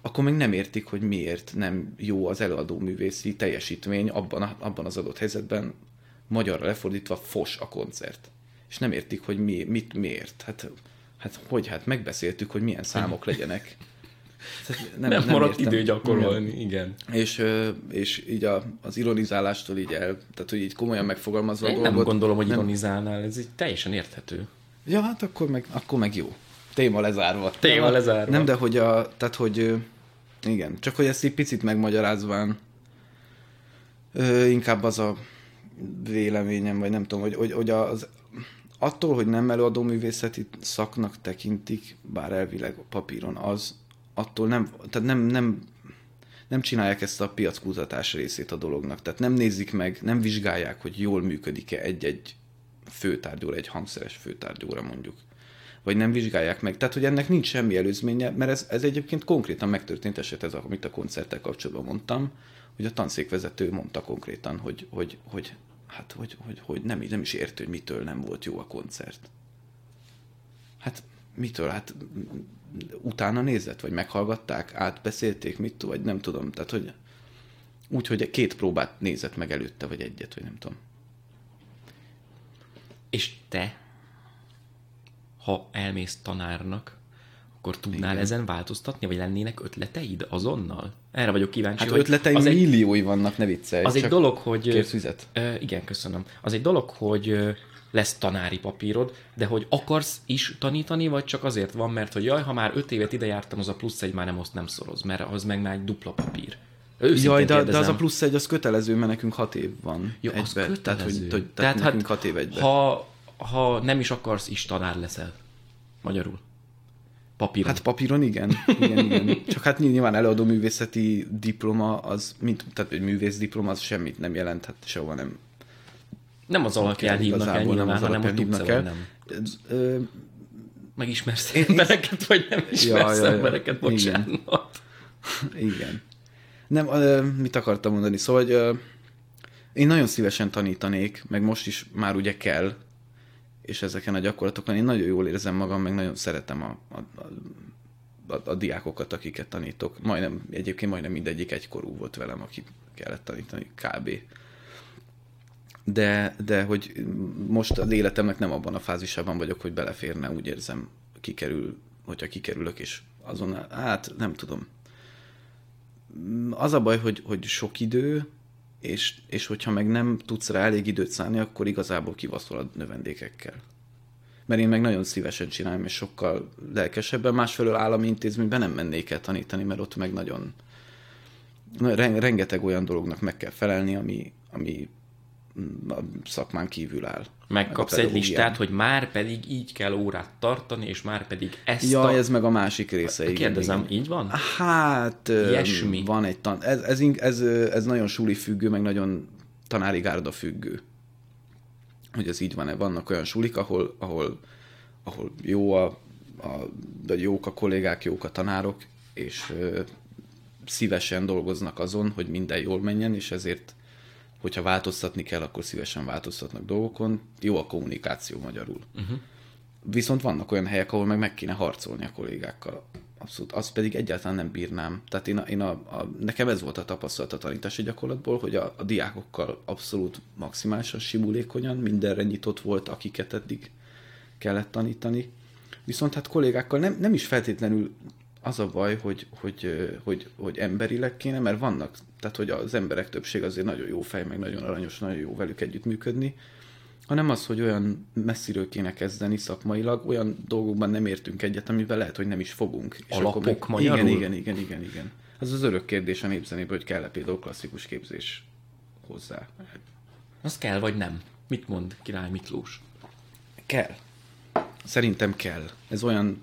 akkor meg nem értik, hogy miért nem jó az előadó művészi teljesítmény abban, a, abban az adott helyzetben, magyarra lefordítva fos a koncert. És nem értik, hogy mi, mit miért. Hát, hát hogy? Hát megbeszéltük, hogy milyen számok legyenek. Tehát Nem, nem maradt értem. idő gyakorolni, igen. És, ö, és így a, az ironizálástól így el, tehát hogy így komolyan megfogalmazva Én a nem dolgot. gondolom, hogy ironizálnál, ez így teljesen érthető. Ja, hát akkor meg, akkor meg jó. Téma lezárva. Téma lezárva. Nem, de hogy a, tehát hogy igen, csak hogy ezt egy picit megmagyarázván ö, inkább az a véleményem, vagy nem tudom, hogy, hogy, hogy az, attól, hogy nem előadó művészeti szaknak tekintik, bár elvileg papíron az, attól nem, tehát nem, nem, nem csinálják ezt a piackutatás részét a dolognak. Tehát nem nézik meg, nem vizsgálják, hogy jól működik-e egy-egy főtárgyóra, egy hangszeres főtárgyóra mondjuk. Vagy nem vizsgálják meg. Tehát, hogy ennek nincs semmi előzménye, mert ez, ez egyébként konkrétan megtörtént eset, ez, amit a koncerttel kapcsolatban mondtam, hogy a tanszékvezető mondta konkrétan, hogy, hogy, hogy hát, hogy, hogy, hogy nem, nem is értő, hogy mitől nem volt jó a koncert. Hát mitől? Hát utána nézett, vagy meghallgatták, átbeszélték, mit vagy nem tudom. Tehát, hogy úgy, hogy két próbát nézett meg előtte, vagy egyet, vagy nem tudom. És te, ha elmész tanárnak, akkor tudnál Igen. Ezen változtatni, vagy lennének ötleteid azonnal? Erre vagyok kíváncsi, Hát hogy ötleteim az egy, milliói vannak, ne viccelj. az egy dolog, hogy... Kérsz vizet? Ö, igen, köszönöm. Az egy dolog, hogy lesz tanári papírod, de hogy akarsz is tanítani, vagy csak azért van, mert hogy jaj, ha már öt évet ide jártam, az a plusz egy már nem azt nem szoroz, mert az meg már egy dupla papír. Őszintén Jaj, de, de az a plusz egy, az kötelező, mert nekünk hat év van. Jó, az kötelező. Tehát, hogy, hogy, tehát, tehát nekünk hat év egybe. ha, ha nem is akarsz, is tanár leszel. Magyarul. Papíron. Hát papíron igen. igen, igen. Csak hát nyilván előadó művészeti diploma, az, mint, tehát egy művész diploma, az semmit nem jelent, hát sehova nem nem az alapján kell, hívnak el igazából nem nyilván, az hanem hogy tudsz el. nem. Ö, Megismersz Én- embereket, vagy nem ismersz ja, ja. embereket, Igen. bocsánat. Igen. Nem, ö, mit akartam mondani? Szóval, hogy ö, én nagyon szívesen tanítanék, meg most is már ugye kell, és ezeken a gyakorlatokon én nagyon jól érzem magam, meg nagyon szeretem a, a, a, a, a diákokat, akiket tanítok. Majdnem, egyébként majdnem mindegyik egykorú volt velem, akit kellett tanítani, kb. De, de hogy most az életemnek nem abban a fázisában vagyok, hogy beleférne, úgy érzem, kikerül, hogyha kikerülök, és azon, hát nem tudom. Az a baj, hogy, hogy sok idő, és, és hogyha meg nem tudsz rá elég időt szállni, akkor igazából kivaszol a növendékekkel. Mert én meg nagyon szívesen csinálom, és sokkal lelkesebben. Másfelől állami intézményben nem mennék el tanítani, mert ott meg nagyon rengeteg olyan dolognak meg kell felelni, ami, ami a szakmán kívül áll. Megkapsz egy listát, hogy már pedig így kell órát tartani, és már pedig ezt Ja, a... ez meg a másik része. Igen, Kérdezem, igen. így van? Hát, Ilyesmi. van egy tan... Ez, ez, ez, ez nagyon suli függő, meg nagyon tanári gárda függő. Hogy ez így van-e. Vannak olyan sulik, ahol, ahol, ahol jó a, a, de jók a kollégák, jók a tanárok, és ö, szívesen dolgoznak azon, hogy minden jól menjen, és ezért hogyha változtatni kell, akkor szívesen változtatnak dolgokon. Jó a kommunikáció magyarul. Uh-huh. Viszont vannak olyan helyek, ahol meg meg kéne harcolni a kollégákkal. Abszolút. Azt pedig egyáltalán nem bírnám. Tehát én a, én a, a, nekem ez volt a tapasztalat a tanítási gyakorlatból, hogy a, a diákokkal abszolút maximálisan simulékonyan mindenre nyitott volt, akiket eddig kellett tanítani. Viszont hát kollégákkal nem, nem is feltétlenül az a baj, hogy, hogy, hogy, hogy emberileg kéne, mert vannak, tehát hogy az emberek többség azért nagyon jó fej, meg nagyon aranyos, nagyon jó velük együttműködni, hanem az, hogy olyan messziről kéne kezdeni szakmailag, olyan dolgokban nem értünk egyet, amivel lehet, hogy nem is fogunk. És Alapok meg, magyarul? Igen, igen, igen, igen, igen. Ez az örök kérdés a népzenében, hogy kell-e például klasszikus képzés hozzá. Az kell, vagy nem? Mit mond Király Miklós? Kell. Szerintem kell. Ez olyan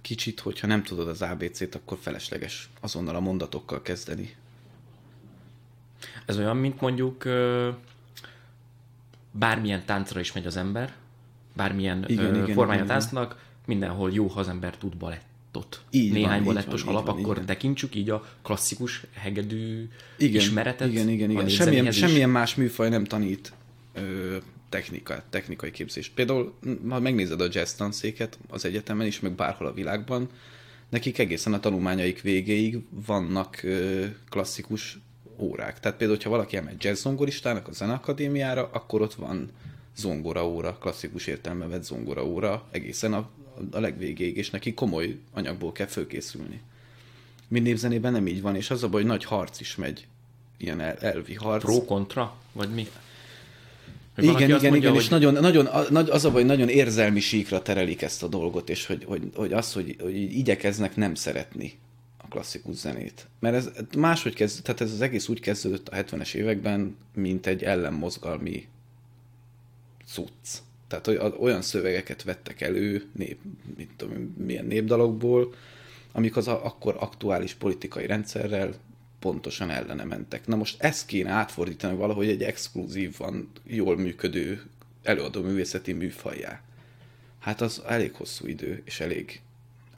kicsit, hogyha nem tudod az ABC-t, akkor felesleges azonnal a mondatokkal kezdeni. Ez olyan, mint mondjuk bármilyen táncra is megy az ember, bármilyen igen, igen, formája igen, táncnak, mindenhol jó, ha az ember tud balettot. Így Néhány van, balettos van, alap, van, akkor igen. tekintsük így a klasszikus hegedű igen, ismeretet. Igen, igen, igen. Semmilyen, semmilyen más műfaj nem tanít ö, technika, technikai képzést. Például, ha megnézed a jazz tanszéket az egyetemen is, meg bárhol a világban, nekik egészen a tanulmányaik végéig vannak ö, klasszikus órák. Tehát például, ha valaki elmegy jazz zongoristának a zeneakadémiára, akkor ott van zongora óra, klasszikus értelme vett zongora óra egészen a, a legvégéig, és neki komoly anyagból kell fölkészülni. Mi népzenében nem így van, és az a baj, hogy nagy harc is megy, ilyen el, elvi harc. Pro-kontra? Vagy mi? igen, igen, mondja, igen, hogy... és nagyon, nagyon, az a baj, nagyon érzelmi síkra terelik ezt a dolgot, és hogy, hogy, hogy az, hogy, hogy igyekeznek nem szeretni klasszikus zenét. Mert ez máshogy kezd, tehát ez az egész úgy kezdődött a 70-es években, mint egy ellenmozgalmi cucc. Tehát olyan szövegeket vettek elő, nép, mit tudom, milyen népdalokból, amik az akkor aktuális politikai rendszerrel pontosan ellene mentek. Na most ezt kéne átfordítani valahogy egy exkluzív van, jól működő előadó művészeti műfajjá. Hát az elég hosszú idő, és elég,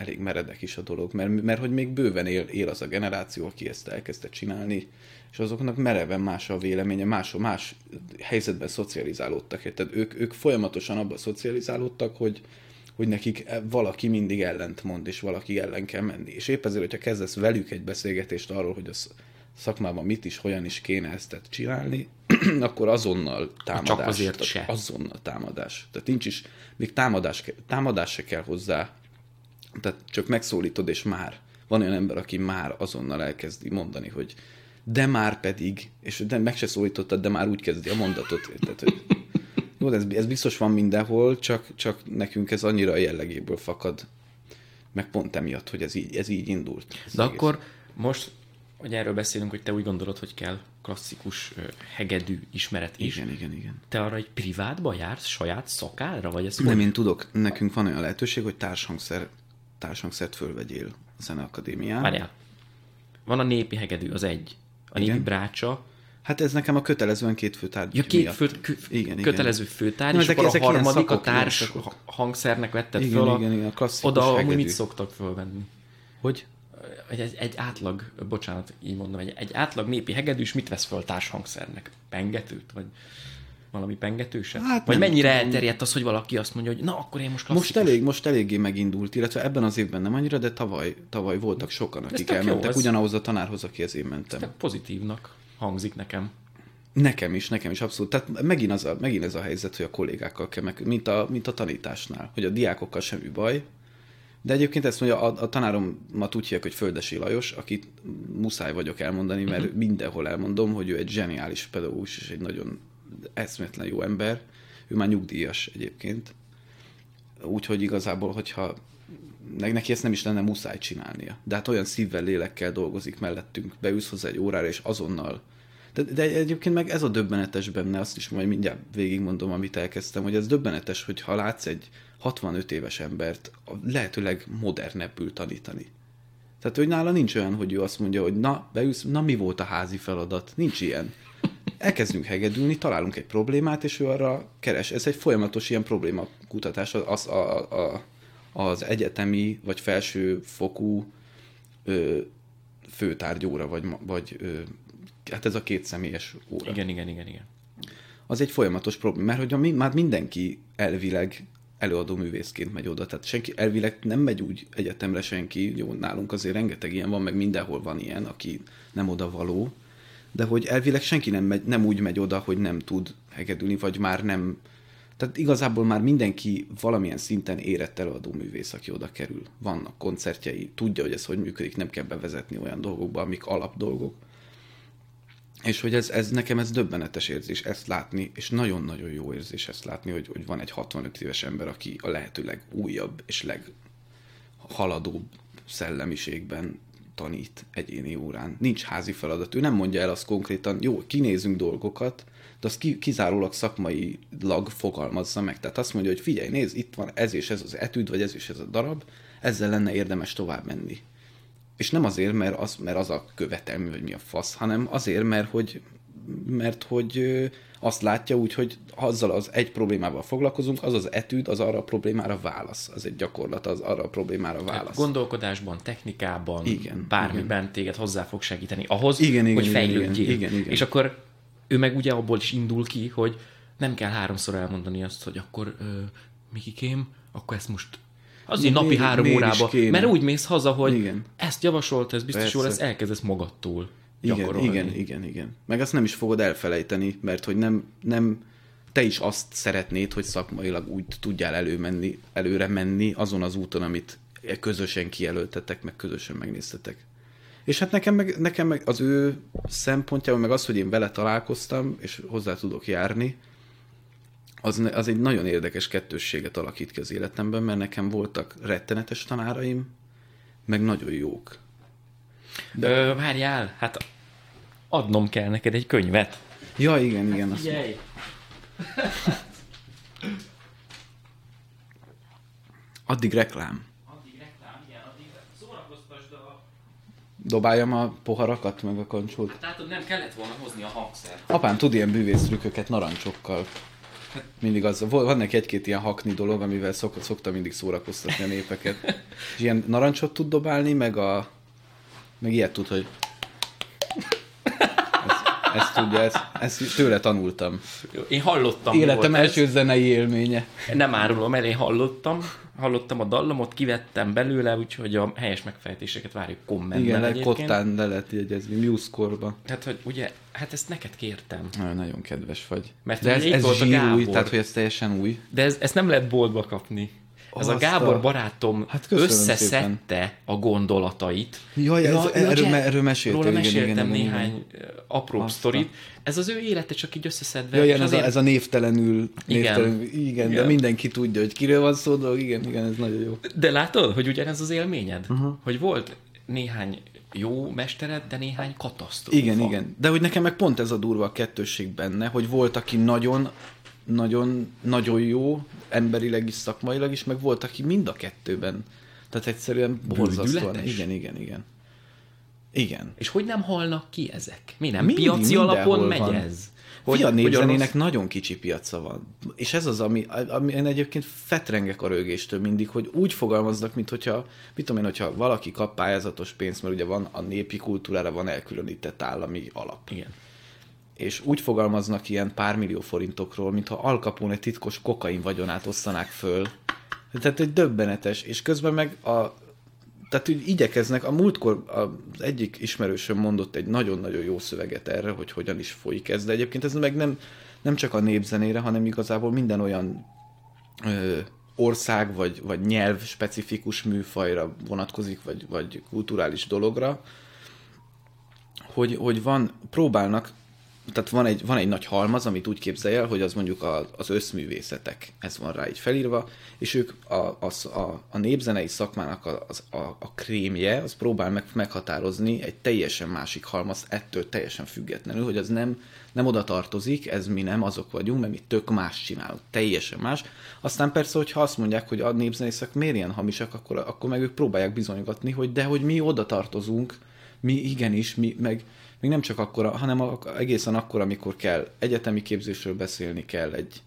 elég meredek is a dolog, mert, mert hogy még bőven él, él az a generáció, aki ezt elkezdte csinálni, és azoknak mereven más a véleménye, más, más helyzetben szocializálódtak. Tehát ők, ők folyamatosan abban szocializálódtak, hogy, hogy nekik valaki mindig ellent mond, és valaki ellen kell menni. És épp ezért, hogyha kezdesz velük egy beszélgetést arról, hogy a szakmában mit is, hogyan is kéne ezt csinálni, akkor azonnal támadás. Csak azért se. Azonnal támadás. Tehát nincs is, még támadás, támadás se kell hozzá. Tehát csak megszólítod, és már. Van olyan ember, aki már azonnal elkezdi mondani, hogy de már pedig, és de meg se szólítottad, de már úgy kezdi a mondatot. Tehát, hogy jó, ez, ez biztos van mindenhol, csak, csak nekünk ez annyira a jellegéből fakad, meg pont emiatt, hogy ez így, ez így indult. Ez De egész. akkor most, hogy erről beszélünk, hogy te úgy gondolod, hogy kell klasszikus hegedű ismeret is. Igen, igen, igen. Te arra egy privátba jársz, saját szakára? Vagy ez Nem, hogy... én tudok, nekünk van olyan lehetőség, hogy társhangszer, társhangszert fölvegyél a Zeneakadémián. Várjál. Van a népi hegedű, az egy. A igen. népi brácsa, Hát ez nekem a kötelezően két főtárgy Ja, két fő, kö, igen, kötelező főtárgy, no, és ezek, akkor ezek a harmadik a társ szakok. hangszernek vetted igen, föl. Igen, igen, a Oda amúgy mit szoktak fölvenni? Hogy? Egy, egy, egy átlag, bocsánat, így mondom, egy, egy átlag népi hegedűs mit vesz föl társhangszernek? Pengetőt? Vagy valami pengetőset? Hát Vagy mennyire tudom. elterjedt az, hogy valaki azt mondja, hogy na, akkor én most klasszikus. Most, elég, most eléggé megindult, illetve ebben az évben nem annyira, de tavaly, tavaly voltak sokan, akik elmentek jó, ugyanahoz a tanárhoz, akihez én mentem. Ez pozitívnak hangzik nekem. Nekem is, nekem is abszolút. Tehát megint, az a, megint ez a helyzet, hogy a kollégákkal kell meg, mint a, mint a tanításnál, hogy a diákokkal semmi baj, De egyébként ezt mondja, a, a tanáromat úgy hívják, hogy Földesi Lajos, akit muszáj vagyok elmondani, mert uh-huh. mindenhol elmondom, hogy ő egy zseniális pedagógus, és egy nagyon eszméletlen jó ember. Ő már nyugdíjas egyébként. Úgyhogy igazából, hogyha neki ezt nem is lenne muszáj csinálnia. De hát olyan szívvel, lélekkel dolgozik mellettünk, beülsz hozzá egy órára, és azonnal de, de egyébként meg ez a döbbenetes benne, azt is majd mindjárt végigmondom, amit elkezdtem, hogy ez döbbenetes, hogy ha látsz egy 65 éves embert a lehetőleg modernebbül tanítani. Tehát, hogy nála nincs olyan, hogy ő azt mondja, hogy na, beülsz, na mi volt a házi feladat? Nincs ilyen. Elkezdünk hegedülni, találunk egy problémát, és ő arra keres. Ez egy folyamatos ilyen problémakutatás az, a, a, az egyetemi vagy felső fokú ö, főtárgyóra, vagy, vagy ö, hát ez a két személyes óra. Igen, igen, igen, igen. Az egy folyamatos probléma, mert hogy a, már mindenki elvileg előadó művészként megy oda. Tehát senki elvileg nem megy úgy egyetemre senki, jó, nálunk azért rengeteg ilyen van, meg mindenhol van ilyen, aki nem oda való, de hogy elvileg senki nem, megy, nem úgy megy oda, hogy nem tud hegedülni, vagy már nem... Tehát igazából már mindenki valamilyen szinten érett előadó művész, aki oda kerül. Vannak koncertjei, tudja, hogy ez hogy működik, nem kell bevezetni olyan dolgokba, amik alap dolgok. És hogy ez, ez nekem ez döbbenetes érzés ezt látni, és nagyon-nagyon jó érzés ezt látni, hogy, hogy van egy 65 éves ember, aki a lehető legújabb és leghaladóbb szellemiségben tanít egyéni órán. Nincs házi feladat. Ő nem mondja el azt konkrétan, jó, kinézünk dolgokat, de azt kizárólag szakmailag fogalmazza meg. Tehát azt mondja, hogy figyelj, nézd, itt van ez és ez az etűd, vagy ez és ez a darab, ezzel lenne érdemes tovább menni. És nem azért, mert az, mert az a követelmű, hogy mi a fasz, hanem azért, mert hogy, mert hogy azt látja úgy, hogy azzal az egy problémával foglalkozunk, az az etűd, az arra a problémára válasz. Az egy gyakorlat, az arra a problémára válasz. Gondolkodásban, technikában, igen, bármiben igen. téged hozzá fog segíteni ahhoz, igen, igen, hogy igen, fejlődjél. Igen, igen, igen. És akkor ő meg ugye abból is indul ki, hogy nem kell háromszor elmondani azt, hogy akkor ö, Mikikém, akkor ezt most Azért napi miért, három órába. Mert úgy mész haza, hogy igen. ezt javasolt, ez biztos jó lesz, elkezdesz magadtól igen, igen, igen, igen. Meg azt nem is fogod elfelejteni, mert hogy nem, nem te is azt szeretnéd, hogy szakmailag úgy tudjál előmenni, előre menni azon az úton, amit közösen kijelöltetek, meg közösen megnéztetek. És hát nekem meg, nekem meg az ő szempontjából, meg az, hogy én vele találkoztam, és hozzá tudok járni, az, az egy nagyon érdekes kettősséget alakít ki az életemben, mert nekem voltak rettenetes tanáraim, meg nagyon jók. De... Ö, várjál, hát adnom kell neked egy könyvet. Ja, igen, igen. Hát, azt Addig reklám. Addig reklám, igen, addig szórakoztasd a... Dobáljam a poharakat, meg a kancsót. Hát látod, nem kellett volna hozni a hangszert. Apám tud ilyen bűvésztrükköket narancsokkal. Mindig az, van neki egy-két ilyen hakni dolog, amivel szok, szokta mindig szórakoztatni a népeket. És ilyen narancsot tud dobálni, meg a... Meg ilyet tud, hogy... Ezt, ezt tudja, ezt, ezt tőle tanultam. Én hallottam. Életem első ez. zenei élménye. Nem árulom el, én hallottam. Hallottam a dallamot, kivettem belőle, úgyhogy a helyes megfejtéseket várjuk kommentben Igen, egyébként. kottán le lehet jegyezni, MuseScore-ba. Tehát, hogy ugye, hát ezt neked kértem. Nagyon, nagyon kedves vagy. Mert De ez, ez új, tehát hogy ez teljesen új. De ez, ezt nem lehet boltba kapni. Ez a Gábor barátom hát összeszedte szépen. a gondolatait. Jaj, ez, ja, erről, ugye, erről meséltél. Róla meséltem igen, igen, néhány igen. apró sztorit. Ez az ő élete csak így összeszedve. Jaj, igen, ez, azért... a, ez a névtelenül, névtelenül igen. igen, igen, de mindenki tudja, hogy kiről van szó, de igen, igen, ez nagyon jó. De látod, hogy ugyanez az élményed? Uh-huh. Hogy volt néhány jó mestered, de néhány katasztrófa. Igen, igen. De hogy nekem meg pont ez a durva a kettősség benne, hogy volt, aki nagyon nagyon, nagyon jó, emberileg is, szakmailag is, meg volt, aki mind a kettőben. Tehát egyszerűen borzasztóan. Igen, igen, igen. Igen. És hogy nem halnak ki ezek? Mi nem Mindig, piaci alapon megy van. ez? Hogy, a népzenének rossz... nagyon kicsi piaca van. És ez az, ami, ami én egyébként fetrengek a rögéstől mindig, hogy úgy fogalmaznak, mint hogyha, mit tudom én, hogyha valaki kap pályázatos pénzt, mert ugye van a népi kultúrára van elkülönített állami alap. Igen és úgy fogalmaznak ilyen pár millió forintokról, mintha Al Capone titkos kokain vagyonát osztanák föl. Tehát egy döbbenetes, és közben meg a tehát úgy igyekeznek, a múltkor az egyik ismerősöm mondott egy nagyon-nagyon jó szöveget erre, hogy hogyan is folyik ez, de egyébként ez meg nem, nem csak a népzenére, hanem igazából minden olyan ö, ország vagy, vagy nyelv specifikus műfajra vonatkozik, vagy, vagy kulturális dologra, hogy, hogy van, próbálnak tehát van egy, van egy nagy halmaz, amit úgy képzelj el, hogy az mondjuk a, az összművészetek, ez van rá így felírva, és ők a, a, a, a népzenei szakmának a, a, a krémje, az próbál meg, meghatározni egy teljesen másik halmaz, ettől teljesen függetlenül, hogy az nem, nem oda tartozik, ez mi nem azok vagyunk, mert mi tök más csinálunk, teljesen más. Aztán persze, hogyha azt mondják, hogy a népzenészek miért ilyen hamisak, akkor, akkor meg ők próbálják bizonygatni, hogy de hogy mi oda tartozunk, mi igenis, mi meg még nem csak akkor, hanem a, egészen akkor, amikor kell. Egyetemi képzésről beszélni kell, egy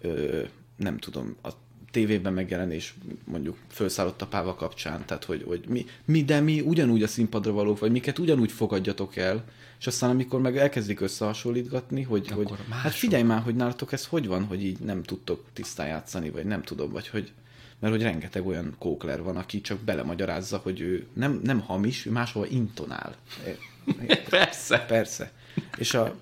ö, nem tudom, a tévében megjelenés mondjuk felszállott a páva kapcsán, tehát hogy, hogy mi, mi, de mi ugyanúgy a színpadra valók, vagy miket ugyanúgy fogadjatok el, és aztán amikor meg elkezdik összehasonlítgatni, hogy, hogy hát figyelj már, hogy nálatok ez hogy van, hogy így nem tudtok tisztán játszani, vagy nem tudom, vagy hogy mert hogy rengeteg olyan kókler van, aki csak belemagyarázza, hogy ő nem, nem hamis, ő máshova intonál. Persze. Persze. És a, a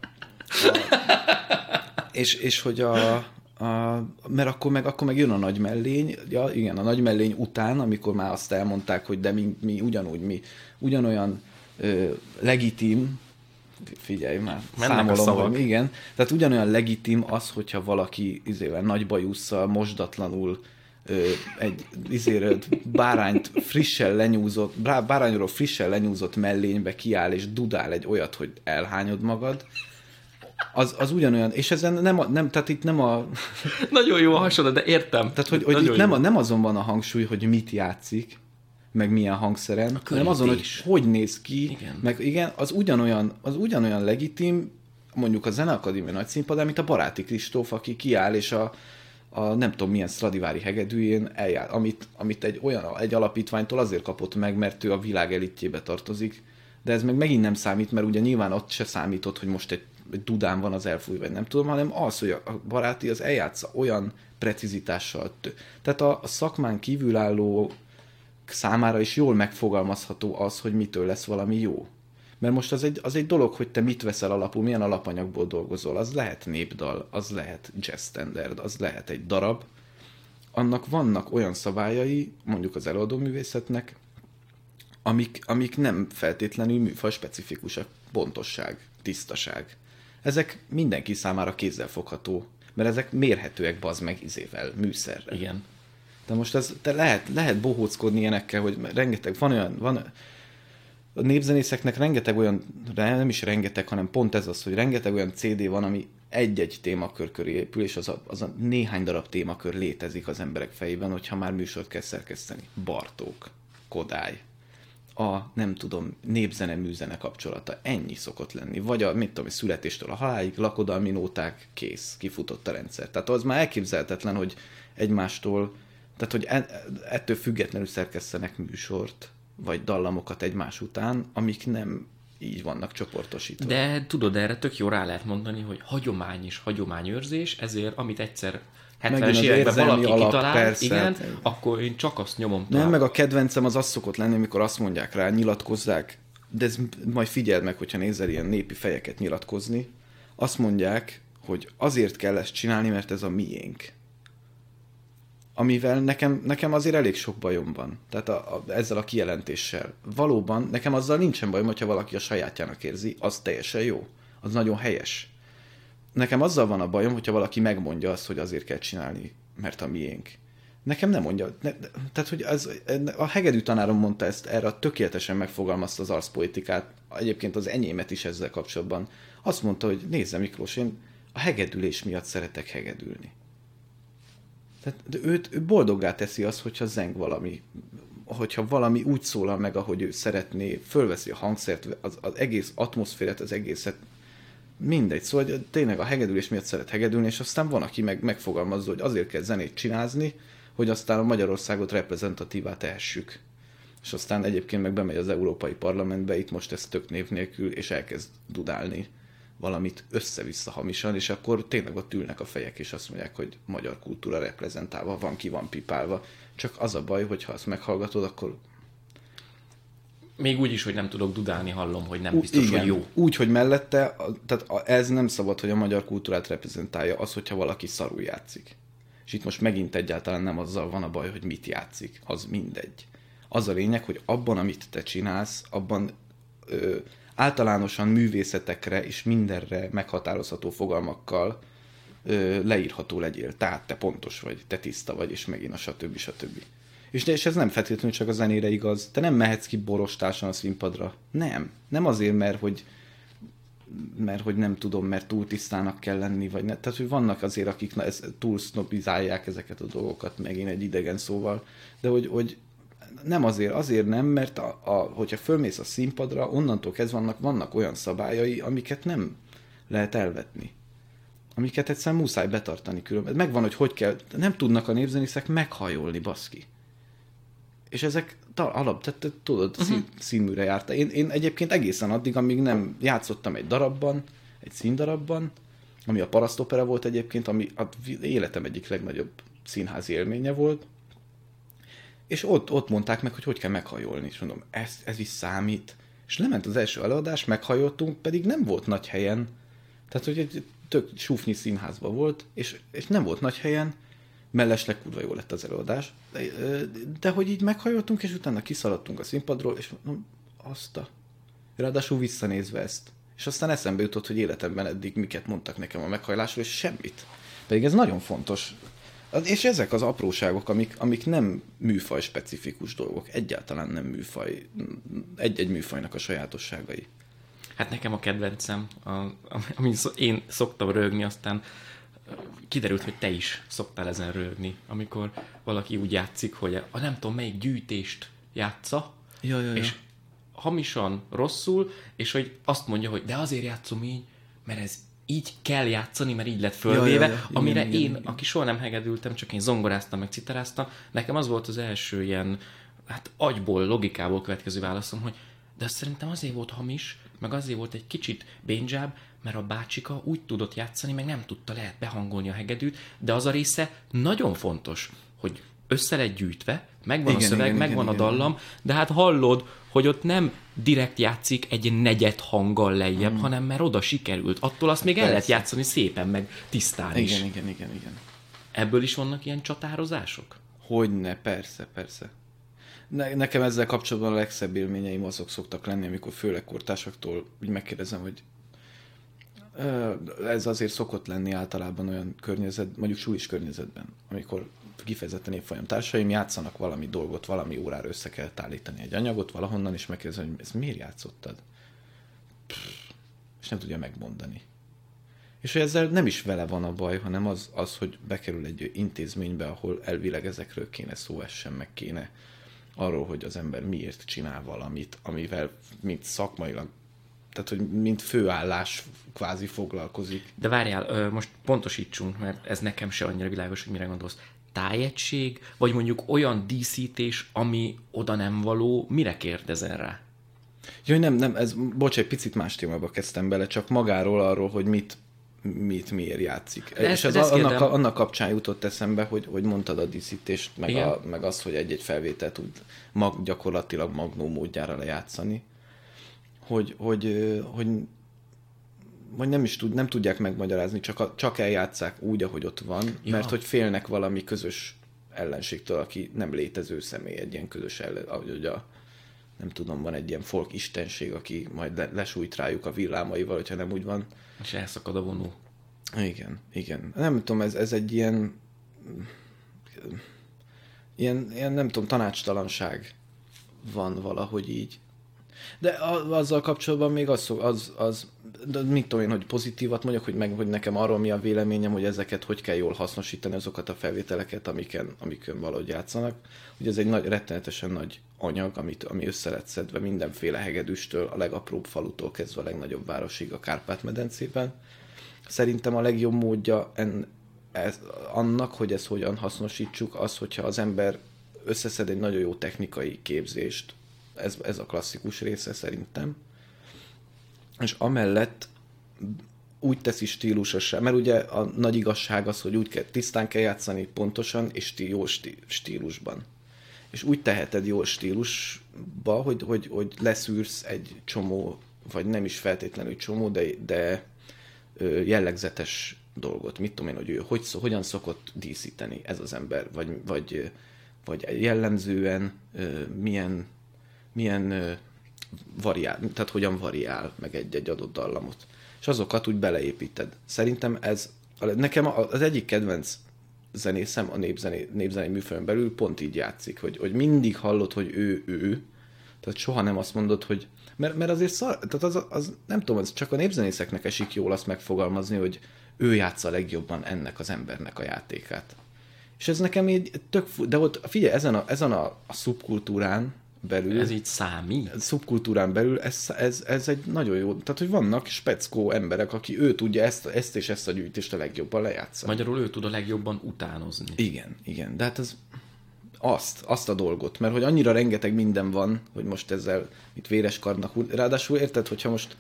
és, és hogy a, a, mert akkor meg, akkor meg jön a nagy mellény, ja, igen, a nagy mellény után, amikor már azt elmondták, hogy de mi, mi ugyanúgy, mi ugyanolyan ö, legitim, figyelj már, Mennek számolom, hogy igen, tehát ugyanolyan legitim az, hogyha valaki izével nagy bajusszal, mosdatlanul egy izéről bárányt frissen lenyúzott, bárányról frissen lenyúzott mellénybe kiáll és dudál egy olyat, hogy elhányod magad, az, az ugyanolyan, és ezen nem, a, nem, tehát itt nem a... Nagyon jó a hasonlat, de értem. Tehát, hogy, hogy itt nem, a, nem azon van a hangsúly, hogy mit játszik, meg milyen hangszeren, hanem azon, hogy hogy néz ki, igen. meg igen, az ugyanolyan, az ugyanolyan legitim, mondjuk a Zeneakadémia nagy színpadán, mint a Baráti Kristóf, aki kiáll, és a, a nem tudom milyen Stradivári hegedűjén eljár, amit, amit egy olyan egy alapítványtól azért kapott meg, mert ő a világ elitjébe tartozik, de ez meg megint nem számít, mert ugye nyilván ott se számított, hogy most egy, egy dudán van az elfúj, vagy nem tudom, hanem az, hogy a baráti az eljátsza olyan precizitással. Tehát a, a szakmán kívülálló számára is jól megfogalmazható az, hogy mitől lesz valami jó. Mert most az egy, az egy dolog, hogy te mit veszel alapul, milyen alapanyagból dolgozol. Az lehet népdal, az lehet jazz standard, az lehet egy darab. Annak vannak olyan szabályai, mondjuk az előadóművészetnek, amik, amik nem feltétlenül műfaj specifikusak. Pontosság, tisztaság. Ezek mindenki számára kézzelfogható, mert ezek mérhetőek bazd meg izével, műszerrel. Igen. De most ez, te lehet, lehet bohóckodni ilyenekkel, hogy rengeteg, van olyan, van, a népzenészeknek rengeteg olyan, nem is rengeteg, hanem pont ez az, hogy rengeteg olyan CD van, ami egy-egy témakör köré épül, és az a, az a néhány darab témakör létezik az emberek fejében, hogyha már műsort kell szerkeszteni. Bartók, Kodály, a, nem tudom, népzene, műzene kapcsolata. Ennyi szokott lenni. Vagy a, mit tudom, születéstől a halálig, lakodalmi nóták, kész, kifutott a rendszer. Tehát az már elképzelhetetlen, hogy egymástól, tehát hogy ettől függetlenül szerkesztenek műsort, vagy dallamokat egymás után, amik nem így vannak csoportosítva. De tudod, erre tök jó rá lehet mondani, hogy hagyomány és hagyományőrzés, ezért amit egyszer 70-es években valaki alap, kitalált, persze, igen, hát, akkor én csak azt nyomom tovább. Nem, meg a kedvencem az az szokott lenni, amikor azt mondják rá, nyilatkozzák, de ez majd figyeld meg, hogyha nézel ilyen népi fejeket nyilatkozni, azt mondják, hogy azért kell ezt csinálni, mert ez a miénk amivel nekem, nekem azért elég sok bajom van. Tehát a, a, ezzel a kijelentéssel. Valóban nekem azzal nincsen bajom, hogyha valaki a sajátjának érzi, az teljesen jó. Az nagyon helyes. Nekem azzal van a bajom, hogyha valaki megmondja azt, hogy azért kell csinálni, mert a miénk. Nekem nem mondja. Ne, tehát, hogy az, a hegedű tanárom mondta ezt, erre tökéletesen megfogalmazta az arszpolitikát, egyébként az enyémet is ezzel kapcsolatban. Azt mondta, hogy nézze Miklós, én a hegedülés miatt szeretek hegedülni tehát de őt ő boldoggá teszi az, hogyha zeng valami, hogyha valami úgy szólal meg, ahogy ő szeretné, fölveszi a hangszert, az, az egész atmoszférát, az egészet, mindegy. Szóval tényleg a hegedülés miatt szeret hegedülni, és aztán van, aki meg megfogalmazza, hogy azért kell zenét csinázni, hogy aztán a Magyarországot reprezentatívá tehessük. És aztán egyébként meg bemegy az Európai Parlamentbe, itt most ez tök név nélkül, és elkezd dudálni valamit össze-vissza hamisan, és akkor tényleg ott ülnek a fejek, és azt mondják, hogy magyar kultúra reprezentálva, van ki van pipálva. Csak az a baj, hogy ha azt meghallgatod, akkor még úgy is, hogy nem tudok dudálni, hallom, hogy nem biztos, Igen, hogy jó. Úgy, hogy mellette, tehát ez nem szabad, hogy a magyar kultúrát reprezentálja az, hogyha valaki szarul játszik. És itt most megint egyáltalán nem azzal van a baj, hogy mit játszik, az mindegy. Az a lényeg, hogy abban, amit te csinálsz, abban ö, általánosan művészetekre és mindenre meghatározható fogalmakkal ö, leírható legyél. Tehát te pontos vagy, te tiszta vagy, és megint a stb. stb. És, és ez nem feltétlenül csak a zenére igaz. Te nem mehetsz ki borostásan a színpadra. Nem. Nem azért, mert hogy mert hogy nem tudom, mert túl tisztának kell lenni, vagy ne. Tehát, hogy vannak azért, akik na, ez, túl sznobizálják ezeket a dolgokat, megint egy idegen szóval, de hogy, hogy nem azért, azért nem, mert a, a, hogyha fölmész a színpadra, onnantól kezdve vannak, vannak olyan szabályai, amiket nem lehet elvetni. Amiket egyszerűen muszáj betartani különben. Megvan, hogy hogy kell, nem tudnak a népzenészek meghajolni, baszki. És ezek alap, tehát tudod, uh-huh. színműre járta. Én, én egyébként egészen addig, amíg nem játszottam egy darabban, egy színdarabban, ami a Parasztopera volt egyébként, ami az életem egyik legnagyobb színházi élménye volt, és ott, ott mondták meg, hogy hogy kell meghajolni, és mondom, ez, ez is számít. És lement az első előadás, meghajoltunk, pedig nem volt nagy helyen, tehát hogy egy tök súfnyi színházban volt, és, és nem volt nagy helyen, mellesleg kurva jó lett az előadás, de, de hogy így meghajoltunk, és utána kiszaladtunk a színpadról, és mondom, azt a... Ráadásul visszanézve ezt. És aztán eszembe jutott, hogy életemben eddig miket mondtak nekem a meghajlásról, és semmit. Pedig ez nagyon fontos. És ezek az apróságok, amik, amik nem műfaj specifikus dolgok, egyáltalán nem műfaj, egy-egy műfajnak a sajátosságai. Hát nekem a kedvencem, a, amit én szoktam rögni, aztán kiderült, hogy te is szoktál ezen rögni, amikor valaki úgy játszik, hogy a nem tudom melyik gyűjtést játsza, ja, ja, ja. és hamisan rosszul, és hogy azt mondja, hogy de azért játszom így, mert ez így kell játszani, mert így lett fölvéve, ja, ja, ja. amire igen, én, igen, aki soha nem hegedültem, csak én zongoráztam, meg citeráztam, nekem az volt az első ilyen, hát agyból, logikából következő válaszom, hogy de azt szerintem azért volt hamis, meg azért volt egy kicsit bénzsább, mert a bácsika úgy tudott játszani, meg nem tudta lehet behangolni a hegedűt, de az a része nagyon fontos, hogy össze lett gyűjtve, megvan igen, a szöveg, igen, megvan igen, a dallam, igen. de hát hallod, hogy ott nem direkt játszik egy negyed hanggal lejjebb, mm. hanem mert oda sikerült. Attól azt még Persze. el lehet játszani szépen, meg tisztán igen, is. Igen, igen, igen, igen. Ebből is vannak ilyen csatározások? Hogyne, persze, persze. Ne, nekem ezzel kapcsolatban a legszebb élményeim azok szoktak lenni, amikor főleg kortársaktól úgy megkérdezem, hogy ez azért szokott lenni általában olyan környezet, mondjuk sulis környezetben, amikor kifejezetten évfolyam társaim játszanak valami dolgot, valami órára össze kell állítani egy anyagot valahonnan, és megkérdezem, hogy ezt miért játszottad? Pff, és nem tudja megmondani. És hogy ezzel nem is vele van a baj, hanem az, az, hogy bekerül egy intézménybe, ahol elvileg ezekről kéne szó essen, meg kéne arról, hogy az ember miért csinál valamit, amivel mint szakmailag tehát hogy mint főállás kvázi foglalkozik. De várjál, most pontosítsunk, mert ez nekem se annyira világos, hogy mire gondolsz. Tájegység, vagy mondjuk olyan díszítés, ami oda nem való, mire kérdezel rá? Jó, nem, nem, ez, bocs, egy picit más témába kezdtem bele, csak magáról arról, hogy mit, mit miért játszik. De és ez, annak, annak kapcsán jutott eszembe, hogy, hogy mondtad a díszítést, meg, a, meg az, hogy egy-egy felvételt tud mag, gyakorlatilag magnó módjára lejátszani hogy, hogy, hogy, hogy nem is tud, nem tudják megmagyarázni, csak, a, csak eljátszák úgy, ahogy ott van, ja. mert hogy félnek valami közös ellenségtől, aki nem létező személy, egy ilyen közös ellen, ahogy a, nem tudom, van egy ilyen folk istenség, aki majd le, lesújt rájuk a villámaival, hogyha nem úgy van. És elszakad a vonó. Igen, igen. Nem tudom, ez, ez egy ilyen, ilyen, ilyen, nem tudom, tanácstalanság van valahogy így. De azzal kapcsolatban még az, az, az de mit tudom én, hogy pozitívat mondjak, hogy, meg, hogy nekem arról mi a véleményem, hogy ezeket hogy kell jól hasznosítani, azokat a felvételeket, amiken, amiken valahogy játszanak. Ugye ez egy nagy, rettenetesen nagy anyag, amit, ami össze lett szedve mindenféle hegedűstől, a legapróbb falutól kezdve a legnagyobb városig a Kárpát-medencében. Szerintem a legjobb módja en, ez, annak, hogy ezt hogyan hasznosítsuk, az, hogyha az ember összeszed egy nagyon jó technikai képzést, ez, ez a klasszikus része szerintem. És amellett úgy teszi stílusossá, mert ugye a nagy igazság az, hogy úgy kell, tisztán kell játszani pontosan, és jó stílusban. És úgy teheted jó stílusba, hogy, hogy, hogy leszűrsz egy csomó, vagy nem is feltétlenül csomó, de, de jellegzetes dolgot. Mit tudom én, hogy ő hogy, hogyan szokott díszíteni ez az ember, vagy, vagy, vagy jellemzően milyen, milyen variál, tehát hogyan variál meg egy-egy adott dallamot. És azokat úgy beleépíted. Szerintem ez, nekem az egyik kedvenc zenészem a népzené, népzenei műfajon belül pont így játszik, hogy, hogy mindig hallod, hogy ő, ő, tehát soha nem azt mondod, hogy mert, mert azért szar, tehát az, az, nem tudom, ez csak a népzenészeknek esik jól azt megfogalmazni, hogy ő játsza legjobban ennek az embernek a játékát. És ez nekem így tök, de ott figyelj, ezen a, ezen a, a szubkultúrán belül, Ez így számít? szubkultúrán belül ez, ez, ez egy nagyon jó, tehát hogy vannak speckó emberek, aki ő tudja ezt, ezt és ezt a gyűjtést a legjobban lejátszani. Magyarul ő tud a legjobban utánozni. Igen, igen, de hát ez azt, azt a dolgot, mert hogy annyira rengeteg minden van, hogy most ezzel itt véres karnak, ráadásul érted, hogyha most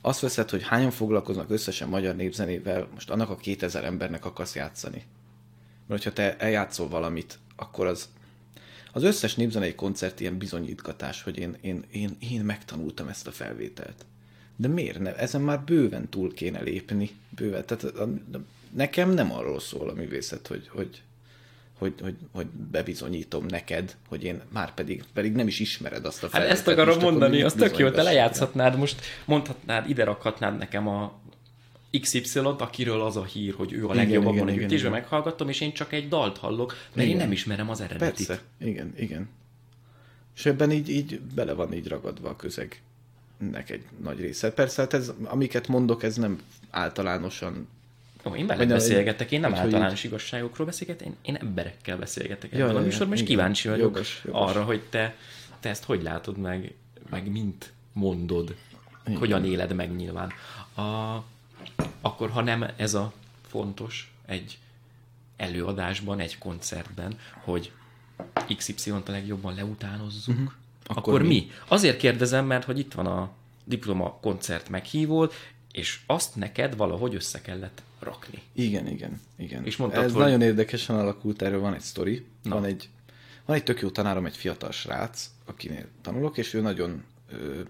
azt veszed, hogy hányan foglalkoznak összesen magyar népzenével, most annak a 2000 embernek akarsz játszani. Mert hogyha te eljátszol valamit, akkor az az összes népzenei koncert ilyen bizonyítgatás, hogy én, én, én, én megtanultam ezt a felvételt. De miért ne? Ezen már bőven túl kéne lépni. Bőven. Tehát a, a, nekem nem arról szól a művészet, hogy, hogy, hogy, hogy, hogy bebizonyítom neked, hogy én már pedig, pedig nem is ismered azt a Hát felvételt. ezt akarom most mondani, az tök jó, te lejátszhatnád most, mondhatnád, ide rakhatnád nekem a XY-t, akiről az a hír, hogy ő a legjobb igen, abban a igen, gyűjtésben igen. meghallgattam, és én csak egy dalt hallok, mert én Igen. nem ismerem az eredetit. Persze, igen, igen. És ebben így, így bele van így ragadva a közegnek egy nagy része. Persze, hát ez, amiket mondok, ez nem általánosan Ó, én veled beszélgetek, én nem hogy általános igazságokról beszélgetek, én, én emberekkel beszélgetek Ja, ebben ja, a műsorban, és igen. kíváncsi vagyok Jogos, jogos. arra, hogy te, te ezt hogy látod meg, meg mint mondod, igen. hogyan éled meg nyilván. A, akkor, ha nem ez a fontos egy előadásban, egy koncertben, hogy XY-t a legjobban leutánozzuk, uh-huh. akkor, akkor mi? mi? Azért kérdezem, mert hogy itt van a diploma koncert meghívód, és azt neked valahogy össze kellett rakni. Igen, igen, igen. És mondtad, Ez hogy- nagyon érdekesen alakult, erről van egy sztori. Van egy, van egy tök jó tanárom, egy fiatal srác, akinél tanulok, és ő nagyon ö,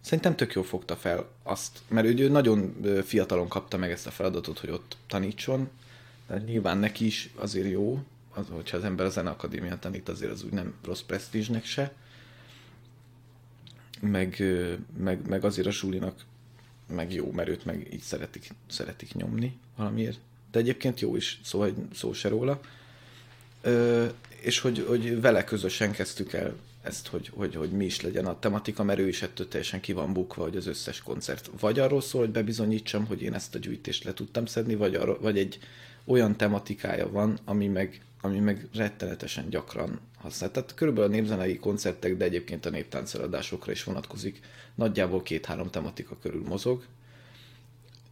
szerintem tök jól fogta fel azt, mert ő, nagyon fiatalon kapta meg ezt a feladatot, hogy ott tanítson, de nyilván neki is azért jó, az, hogyha az ember a zeneakadémián tanít, azért az úgy nem rossz presztízsnek se, meg, meg, meg azért a Zsulinak meg jó, mert őt meg így szeretik, szeretik nyomni valamiért. De egyébként jó is, szó, hogy szó se róla. Ö, és hogy, hogy vele közösen kezdtük el ezt, hogy, hogy, hogy mi is legyen a tematika, mert ő is ettől teljesen ki van bukva, hogy az összes koncert vagy arról szól, hogy bebizonyítsam, hogy én ezt a gyűjtést le tudtam szedni, vagy, arról, vagy egy olyan tematikája van, ami meg, ami meg rettenetesen gyakran használ. Tehát körülbelül a népzenei koncertek, de egyébként a néptánceladásokra is vonatkozik. Nagyjából két-három tematika körül mozog.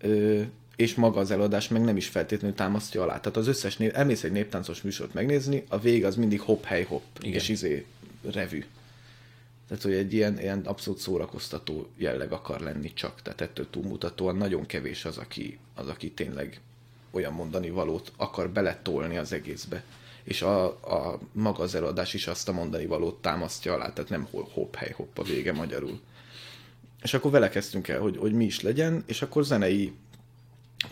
Ö, és maga az előadás meg nem is feltétlenül támasztja alá. Tehát az összes név, elmész egy néptáncos műsort megnézni, a vég az mindig hopp, hely, hopp, Igen. és izé revű. Tehát, hogy egy ilyen, ilyen abszolút szórakoztató jelleg akar lenni csak, tehát ettől túlmutatóan nagyon kevés az, aki, az, aki tényleg olyan mondani valót akar beletolni az egészbe. És a, a maga az előadás is azt a mondani valót támasztja alá, tehát nem hol hopp, hely, hopp a vége magyarul. És akkor vele kezdtünk el, hogy, hogy mi is legyen, és akkor zenei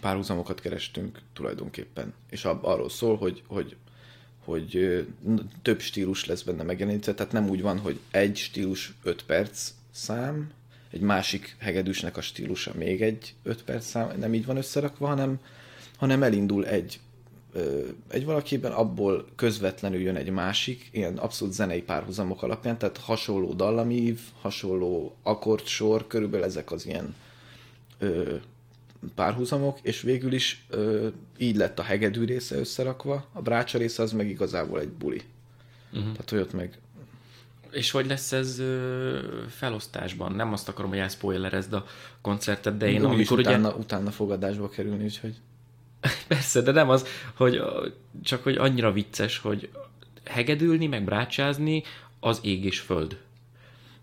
párhuzamokat kerestünk tulajdonképpen. És arról szól, hogy, hogy, hogy több stílus lesz benne megjelenítve, tehát nem úgy van, hogy egy stílus 5 perc szám, egy másik hegedűsnek a stílusa még egy 5 perc szám, nem így van összerakva, hanem, hanem elindul egy egy valakiben, abból közvetlenül jön egy másik, ilyen abszolút zenei párhuzamok alapján, tehát hasonló dallamív, hasonló akkordsor, körülbelül ezek az ilyen párhuzamok, és végül is ö, így lett a hegedű része összerakva, a brácsa része az meg igazából egy buli. Uh-huh. Tehát, hogy ott meg És hogy lesz ez ö, felosztásban? Nem azt akarom, hogy elspoilerezd a koncertet, de én Én amikor amikor ugye... utána, utána fogadásba kerülni, úgyhogy Persze, de nem az, hogy csak hogy annyira vicces, hogy hegedülni, meg brácsázni az ég és föld.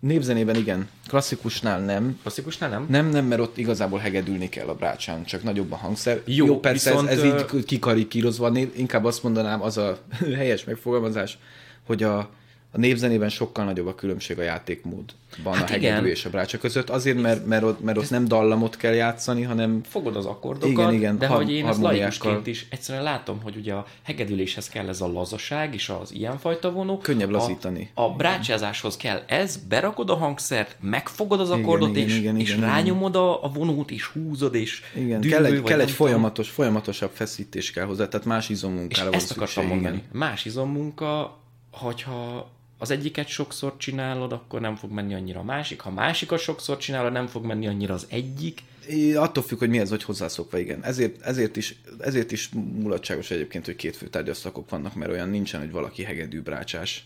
Népzenében igen, klasszikusnál nem, Klasszikusnál nem? Nem, nem, mert ott igazából hegedülni kell a brácsán, csak nagyobb a hangszer. Jó, Jó persze viszont, ez, ez így kikarikírozva, inkább azt mondanám, az a helyes megfogalmazás, hogy a, a népzenében sokkal nagyobb a különbség a játékmódban Hát a hegedű igen. és a brácsa között. Azért, mert, mert, ott, mert ott nem dallamot kell játszani, hanem fogod az akkordokat, Igen, igen, de har- hogy én ezt laikusként is egyszerűen látom, hogy ugye a hegedüléshez kell ez a lazaság és az ilyenfajta vonó. Könnyebb lazítani. A, a brácsázáshoz kell ez, berakod a hangszert, megfogod az Igen, akkordot, igen, és, igen, és igen, igen. rányomod a, a vonót, és húzod, és igen, dühöl, kell egy, kell egy folyamatos, folyamatosabb feszítés kell hozzá, tehát más És izommunkára van ezt akartam szükség. mondani. Igen. Más izommunka, hogyha az egyiket sokszor csinálod, akkor nem fog menni annyira a másik. Ha a másikat sokszor csinálod, nem fog menni annyira az egyik. É, attól függ, hogy mihez vagy hozzászokva, igen. Ezért, ezért, is, ezért is mulatságos egyébként, hogy két fő tárgyaszakok vannak, mert olyan nincsen, hogy valaki hegedű brácsás.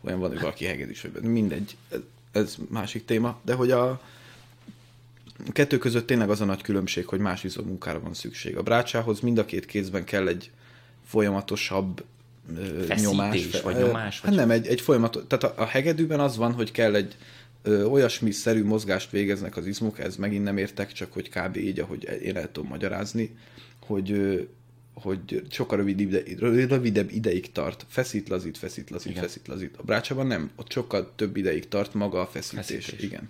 Olyan van, hogy valaki hegedűs, vagy mindegy. Ez, ez másik téma. De hogy a kettő között tényleg az a nagy különbség, hogy más izommunkára van szükség. A brácsához mind a két kézben kell egy folyamatosabb Feszítés, nyomás. vagy nyomás, Hát vagy- nem, egy, egy folyamatos, tehát a, a hegedűben az van, hogy kell egy ö, olyasmi szerű mozgást végeznek az izmok, ez megint nem értek, csak hogy kb. így, ahogy én el tudom magyarázni, hogy ö, hogy sokkal rövid ide, rövidebb ideig tart. Feszít, lazít, feszít, lazít, Igen. feszít, lazít. A brácsában nem, ott sokkal több ideig tart maga a feszítés. Feszítés. feszítés. Igen.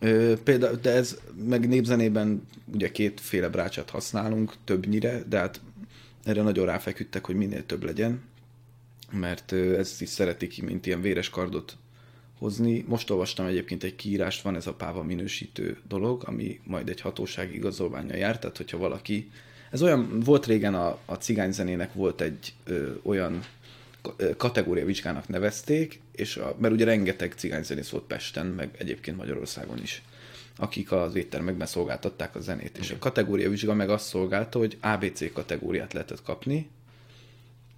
Ö, például, de ez meg népzenében ugye kétféle brácsát használunk, többnyire, de hát erre nagyon ráfeküdtek, hogy minél több legyen, mert ezt is szeretik, mint ilyen véres kardot hozni. Most olvastam egyébként egy kiírást, van ez a páva minősítő dolog, ami majd egy hatósági igazolványa jár, tehát hogyha valaki, ez olyan, volt régen a, a cigányzenének volt egy ö, olyan ka- ö, kategóriavizsgának nevezték, és a, mert ugye rengeteg cigányzenész volt Pesten, meg egyébként Magyarországon is, akik az éttermekben szolgáltatták a zenét. És a kategóriavizsga meg azt szolgálta, hogy ABC kategóriát lehetett kapni,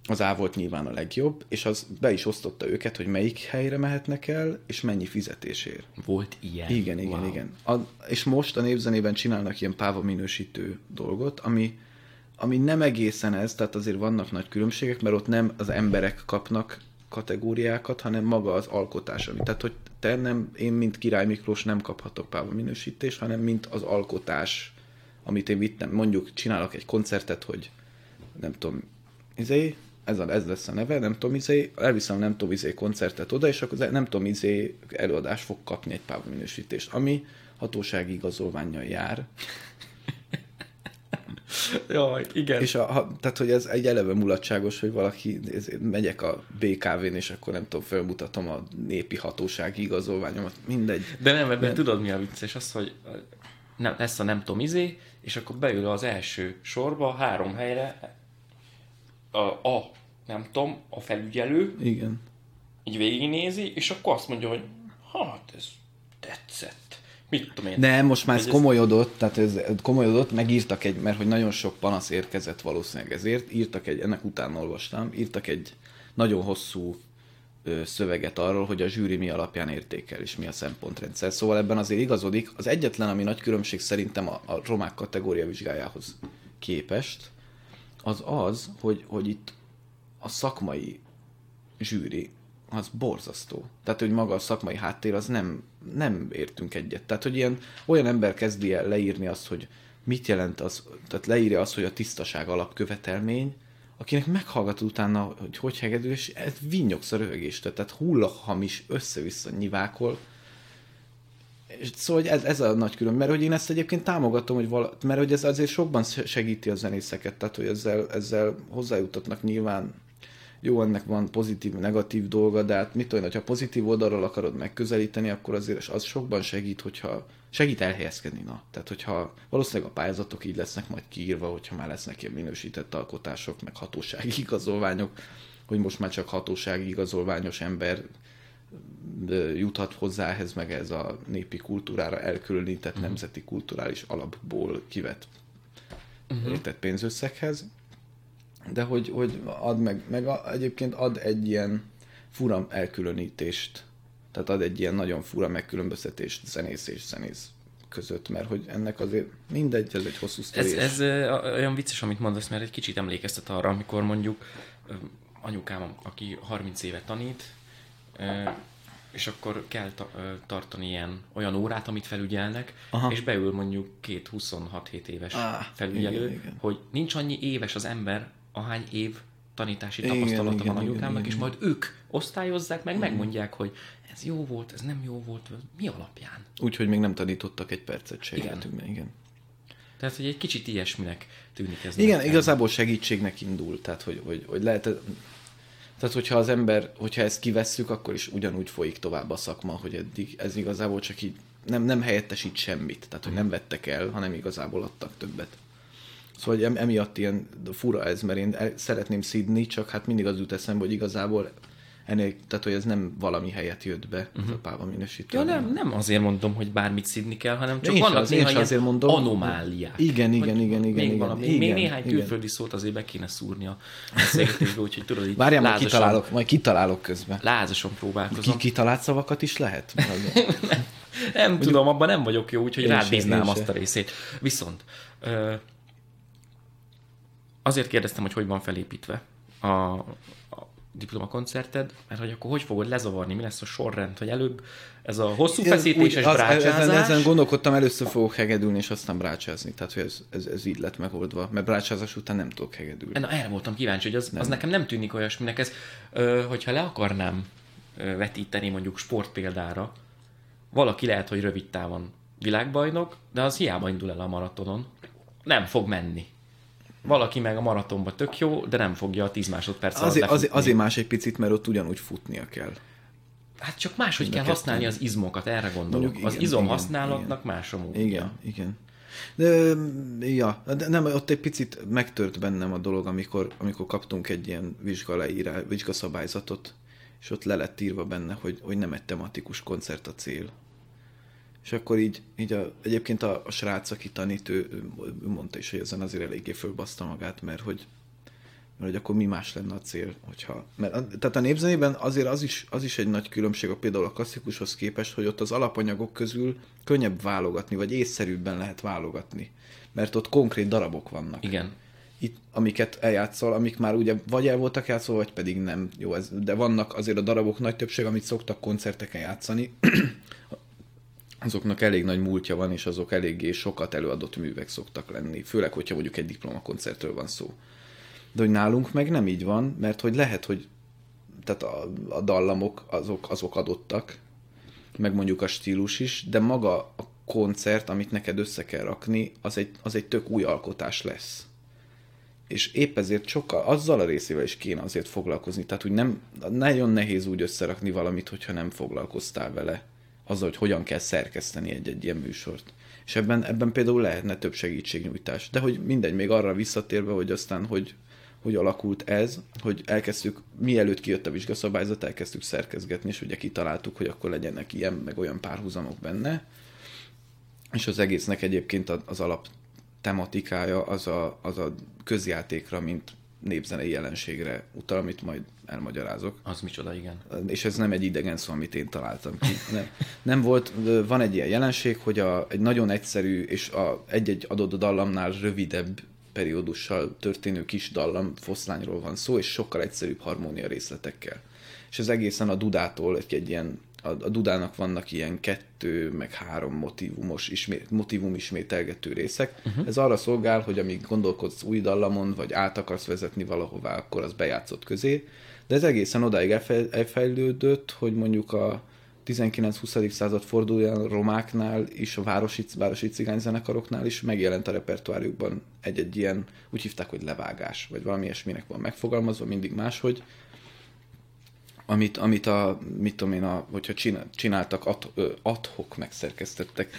az A volt nyilván a legjobb, és az be is osztotta őket, hogy melyik helyre mehetnek el, és mennyi fizetésért. Volt ilyen. Igen, igen, Wow. igen. A, és most a népzenében csinálnak ilyen páva minősítő dolgot, ami, ami nem egészen ez, tehát azért vannak nagy különbségek, mert ott nem az emberek kapnak kategóriákat, hanem maga az alkotás. Ami, tehát, hogy te nem, én, mint Király Miklós nem kaphatok páva minősítést, hanem mint az alkotás, amit én vittem. Mondjuk csinálok egy koncertet, hogy nem tudom, izé, ez, a, ez lesz a neve, nem tudom, izé, elviszem nem tudom, izé koncertet oda, és akkor nem tudom, izé előadás fog kapni egy páva minősítést, ami hatósági igazolványjal jár. Jaj, igen. És a, ha, tehát, hogy ez egy eleve mulatságos, hogy valaki, ez, megyek a BKV-n, és akkor nem tudom, felmutatom a népi hatósági igazolványomat, mindegy. De nem, ebben tudod mi a vicces? Az, hogy nem, lesz a nem tudom izé, és akkor beül az első sorba, három helyre, a, a nem tudom, a felügyelő, Igen. így végignézi, és akkor azt mondja, hogy hát ez tetszett. Mit tudom én. Nem, most már ez ez- komolyodott, tehát ez komolyodott, megírtak egy, mert hogy nagyon sok panasz érkezett valószínűleg ezért, írtak egy, ennek utána olvastam, írtak egy nagyon hosszú ö, szöveget arról, hogy a zsűri mi alapján értékel, és mi a szempontrendszer. Szóval ebben azért igazodik. Az egyetlen, ami nagy különbség szerintem a, a romák kategória vizsgájához képest, az az, hogy, hogy itt a szakmai zsűri az borzasztó. Tehát, hogy maga a szakmai háttér, az nem, nem értünk egyet. Tehát, hogy ilyen, olyan ember kezdi el leírni azt, hogy mit jelent az, tehát leírja azt, hogy a tisztaság alapkövetelmény, akinek meghallgatod utána, hogy hogy hegedül, és ez vinyogsz a röhögéstől, tehát hullahamis össze-vissza nyivákol, és szóval hogy ez, ez a nagy külön, mert hogy én ezt egyébként támogatom, hogy vala, mert hogy ez azért sokban segíti a zenészeket, tehát hogy ezzel, ezzel hozzájutatnak nyilván jó, ennek van pozitív, negatív dolga, de hát mit tudom, hogyha pozitív oldalról akarod megközelíteni, akkor azért az sokban segít, hogyha segít elhelyezkedni, na. Tehát, hogyha valószínűleg a pályázatok így lesznek majd kiírva, hogyha már lesznek ilyen minősített alkotások, meg hatósági igazolványok, hogy most már csak hatósági igazolványos ember juthat hozzá ehhez, meg ez a népi kultúrára elkülönített nemzeti kulturális alapból kivett uh-huh. értett pénzösszeghez, de hogy, hogy ad meg, meg a, egyébként ad egy ilyen fura elkülönítést, tehát ad egy ilyen nagyon fura megkülönböztetést zenész és zenész között, mert hogy ennek azért mindegy, ez egy hosszú sztori. Ez, ez olyan vicces, amit mondasz, mert egy kicsit emlékeztet arra, amikor mondjuk anyukám, aki 30 éve tanít, és akkor kell ta- tartani ilyen olyan órát, amit felügyelnek, Aha. és beül mondjuk két 26-7 éves Á, felügyelő, igen, igen. hogy nincs annyi éves az ember, ahány év tanítási Igen, tapasztalata igen, van igen, anyukámnak, igen, és igen. majd ők osztályozzák, meg megmondják, hogy ez jó volt, ez nem jó volt, mi alapján. Úgyhogy még nem tanítottak egy percet se Igen. életünkben, igen. Tehát, hogy egy kicsit ilyesminek tűnik ez. Igen, nekem. igazából segítségnek indul, tehát hogy, hogy, hogy lehet... Tehát, hogyha az ember, hogyha ezt kivesszük, akkor is ugyanúgy folyik tovább a szakma, hogy eddig ez igazából csak így nem, nem helyettesít semmit. Tehát, hogy nem vettek el, hanem igazából adtak többet. Szóval em- emiatt ilyen fura ez, mert én el- szeretném szidni, csak hát mindig az jut eszembe, hogy igazából ennél, tehát hogy ez nem valami helyet jött be, uh-huh. a páva minősítő. Ja, nem, nem azért mondom, hogy bármit szidni kell, hanem csak Én vannak néha ilyen azért mondom. anomáliák. Igen, igen, igen, igen, Még, igen. valami, Igen, még néhány igen. külföldi szót azért be kéne szúrni a beszélgetésbe, úgyhogy tudod, így Várjál, majd lázasan, kitalálok, majd kitalálok közben. lázasan Ki, próbálkozom. kitalált szavakat is lehet? Nem tudom, abban nem vagyok jó, úgyhogy én azt a részét. Viszont ö, azért kérdeztem, hogy hogy van felépítve a, a diplomakoncerted, mert hogy akkor hogy fogod lezavarni, mi lesz a sorrend, hogy előbb ez a hosszú feszítéses az- brácsázás, Ezen, ezen gondolkodtam, először fogok hegedülni, és aztán brácsázni. Tehát, hogy ez, ez, ez így lett megoldva. Mert brácsázás után nem tudok hegedülni. Na, erre voltam kíváncsi, hogy az, az nekem nem tűnik olyasminek. Ez, hogyha le akarnám vetíteni mondjuk sportpéldára, valaki lehet, hogy rövid távon világbajnok, de az hiába indul el a maratonon. Nem fog menni. Valaki meg a maratonban tök jó, de nem fogja a 10 másodperc alatt Azért, azért, azért más egy picit, mert ott ugyanúgy futnia kell. Hát csak máshogy kell használni az izmokat, erre gondolok. Mondjuk az izom igen, használatnak más a módja. Igen, igen. De, ja, de nem, ott egy picit megtört bennem a dolog, amikor, amikor kaptunk egy ilyen vizsgaleírá, vizsgaszabályzatot, és ott le lett írva benne, hogy, hogy nem egy tematikus koncert a cél. És akkor így, így a, egyébként a, a srác, aki tanít, ő, ő ő mondta is, hogy ezen azért eléggé fölbaszta magát, mert hogy, mert hogy akkor mi más lenne a cél, hogyha... Mert, a- tehát a népzenében azért az is, az is egy nagy különbség a például a klasszikushoz képest, hogy ott az alapanyagok közül könnyebb válogatni, vagy észszerűbben lehet válogatni. Mert ott konkrét darabok vannak. Igen. Itt, amiket eljátszol, amik már ugye vagy el voltak játszolva, vagy pedig nem. Jó, ez, de vannak azért a darabok nagy többség, amit szoktak koncerteken játszani, azoknak elég nagy múltja van, és azok eléggé sokat előadott művek szoktak lenni, főleg, hogyha mondjuk egy diplomakoncertről van szó. De hogy nálunk meg nem így van, mert hogy lehet, hogy tehát a, a dallamok azok, azok adottak, meg mondjuk a stílus is, de maga a koncert, amit neked össze kell rakni, az egy, az egy tök új alkotás lesz. És épp ezért sokkal, azzal a részével is kéne azért foglalkozni. Tehát, hogy nem, nagyon nehéz úgy összerakni valamit, hogyha nem foglalkoztál vele. Azzal, hogy hogyan kell szerkeszteni egy-egy ilyen műsort. És ebben, ebben például lehetne több segítségnyújtás. De hogy mindegy, még arra visszatérve, hogy aztán, hogy, hogy alakult ez, hogy elkezdtük, mielőtt kijött a vizsgaszabályzat, elkezdtük szerkezgetni, és ugye kitaláltuk, hogy akkor legyenek ilyen, meg olyan párhuzamok benne. És az egésznek egyébként az alap tematikája az a, az a közjátékra, mint népzenei jelenségre utal, amit majd elmagyarázok. Az micsoda, igen. És ez nem egy idegen szó, amit én találtam ki. Nem, nem volt, van egy ilyen jelenség, hogy a, egy nagyon egyszerű és a, egy-egy adott dallamnál rövidebb periódussal történő kis dallam foszlányról van szó, és sokkal egyszerűbb harmónia részletekkel. És ez egészen a dudától egy, egy ilyen, a, a dudának vannak ilyen kettő, meg három motivumos, ismét, motivum ismételgető részek. Uh-huh. Ez arra szolgál, hogy amíg gondolkodsz új dallamon, vagy át akarsz vezetni valahová, akkor az bejátszott közé. De ez egészen odáig elfej- elfejlődött, hogy mondjuk a 19-20. század fordulóján romáknál és a városi, városi cigányzenekaroknál is megjelent a repertoárjukban egy-egy ilyen, úgy hívták, hogy levágás, vagy valami ilyesminek van megfogalmazva, mindig máshogy, amit, amit a, mit tudom én, a, hogyha csinál, csináltak, ad, adhok megszerkesztettek,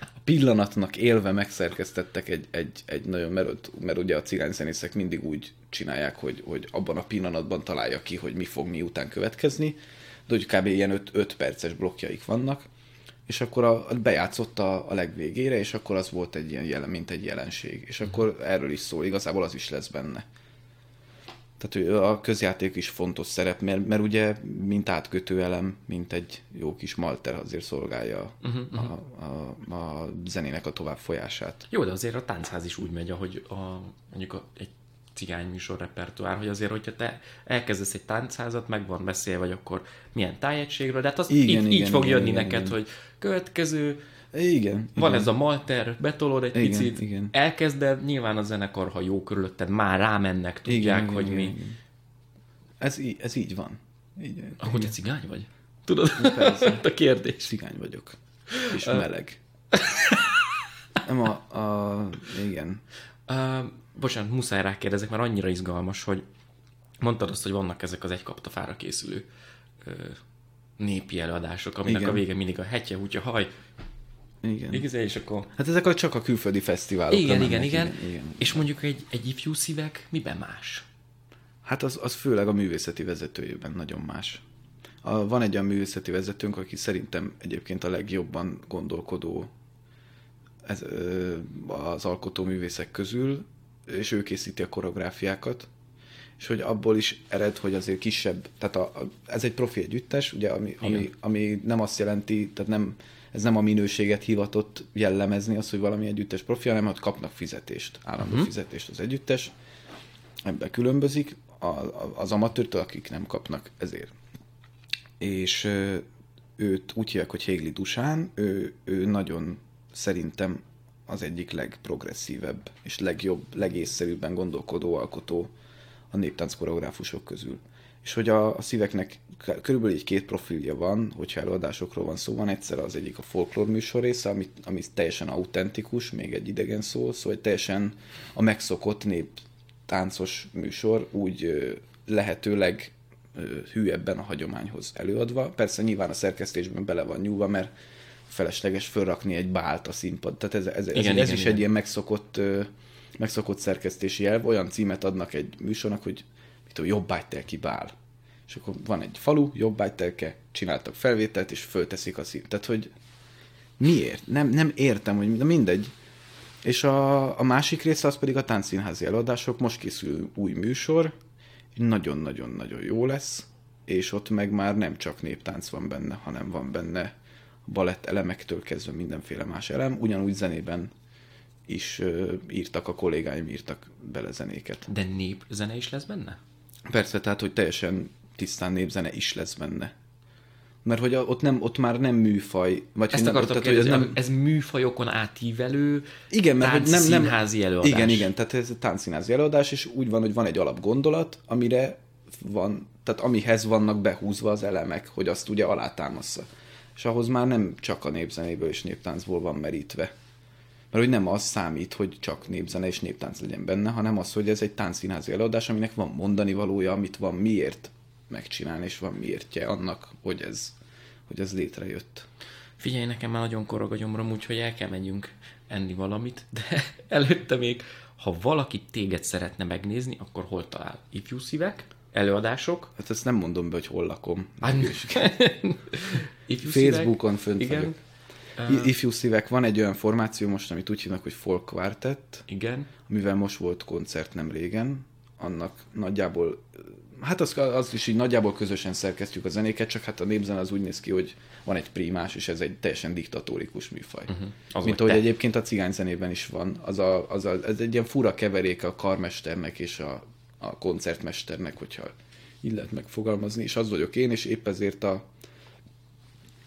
a pillanatnak élve megszerkesztettek egy, egy, egy nagyon, mert, mert ugye a cigányzenészek mindig úgy csinálják, hogy, hogy abban a pillanatban találja ki, hogy mi fog miután következni, de hogy kb. ilyen 5 perces blokkjaik vannak, és akkor a, bejátszott a, a legvégére, és akkor az volt egy ilyen jelen, mint egy jelenség. És akkor erről is szól, igazából az is lesz benne. Tehát a közjáték is fontos szerep, mert, mert ugye mint átkötő elem, mint egy jó kis malter azért szolgálja uh-huh, a, a, a zenének a tovább folyását. Jó, de azért a táncház is úgy megy, ahogy a, mondjuk a, egy cigány műsor repertoár, hogy azért, hogyha te elkezdesz egy táncházat, meg van beszélve, vagy akkor milyen tájegységről, de hát az Igen, így, igen, így fog igen, jönni igen, neked, igen. hogy következő Igen. Van igen. ez a malter, betolod egy Igen, picit, igen. elkezded, nyilván a zenekar, ha jó körülötted, már rámennek, tudják, igen, hogy igen, mi. Igen. Ez, í- ez így van. Így, Ahogy a cigány vagy? Tudod? Persze. a kérdés. Cigány vagyok. És meleg. Nem a, a... Igen. Uh, bocsánat, muszáj rákérdezek, mert annyira izgalmas, hogy mondtad azt, hogy vannak ezek az egy kaptafára készülő uh, népi előadások, aminek Igen. a vége mindig a hetje, hutya, haj, Igen. igazán, és akkor... Hát ezek a, csak a külföldi fesztiválokra Igen, igen, igen, igen, igen. És mondjuk egy, egy ifjú szívek miben más? Hát az, az főleg a művészeti vezetőjében nagyon más. A, van egy olyan művészeti vezetőnk, aki szerintem egyébként a legjobban gondolkodó ez, az alkotó művészek közül, és ő készíti a koreográfiákat, és hogy abból is ered, hogy azért kisebb, tehát a, a, ez egy profi együttes, ugye, ami, ami, ami nem azt jelenti, tehát nem, ez nem a minőséget hivatott jellemezni, az, hogy valami együttes profi, hanem hogy kapnak fizetést, állandó uh-huh. fizetést az együttes, ebben különbözik a, a, az amatőrtől, akik nem kapnak ezért. És ö, őt úgy hívják, hogy Hégli Dusán, ő, ő nagyon szerintem az egyik legprogresszívebb és legjobb, legészszerűbben gondolkodó alkotó a néptánc koreográfusok közül. És hogy a, a szíveknek körülbelül egy két profilja van, hogyha előadásokról van szó, van egyszer az egyik a folklór műsor része, ami, ami teljesen autentikus, még egy idegen szó, szóval egy teljesen a megszokott néptáncos műsor úgy lehetőleg hűebben a hagyományhoz előadva. Persze nyilván a szerkesztésben bele van nyúlva, mert felesleges fölrakni egy bált a színpad. Tehát ez, ez, ez, Igen, ez igen, is igen. egy ilyen megszokott, megszokott szerkesztési elv. Olyan címet adnak egy műsornak, hogy tudom, jobbágytelki bál. És akkor van egy falu, jobbágytelke, csináltak felvételt, és fölteszik a szín. Tehát, hogy miért? Nem, nem értem, hogy de mindegy. És a, a másik része az pedig a táncszínházi előadások. Most készül új műsor, nagyon-nagyon-nagyon jó lesz, és ott meg már nem csak néptánc van benne, hanem van benne balett elemektől kezdve mindenféle más elem. Ugyanúgy zenében is írtak, a kollégáim írtak bele zenéket. De népzene is lesz benne? Persze, tehát, hogy teljesen tisztán népzene is lesz benne. Mert hogy ott, nem, ott már nem műfaj, vagy Ezt akartam tehát, hogy kérdezni, ez ez, nem... ez műfajokon átívelő igen, mert hogy nem, nem előadás. Igen, igen, tehát ez táncszínházi előadás, és úgy van, hogy van egy alapgondolat, amire van, tehát amihez vannak behúzva az elemek, hogy azt ugye alátámassza. És ahhoz már nem csak a népzenéből és néptáncból van merítve. Mert hogy nem az számít, hogy csak népzene és néptánc legyen benne, hanem az, hogy ez egy táncszínházi előadás, aminek van mondani valója, amit van miért megcsinálni, és van miértje annak, hogy ez, hogy ez létrejött. Figyelj, nekem már nagyon korog a gyomrom, úgyhogy el kell menjünk enni valamit, de előtte még, ha valaki téged szeretne megnézni, akkor hol talál? Ifjú szívek? Előadások? Hát ezt nem mondom be, hogy hol lakom. Ifjú Facebookon fönt Igen. vagyok. I- Ifjú szívek, van egy olyan formáció most, amit úgy hívnak, hogy Folk Quartet, Igen. mivel most volt koncert nem régen, annak nagyjából, hát az, az is így nagyjából közösen szerkesztjük a zenéket, csak hát a népzene az úgy néz ki, hogy van egy primás, és ez egy teljesen diktatórikus műfaj. Uh-huh. Az Mint ahogy te. egyébként a cigányzenében is van. Az a, az a, ez egy ilyen fura keverék a karmesternek és a, a koncertmesternek, hogyha így lehet megfogalmazni, és az vagyok én, és épp ezért a,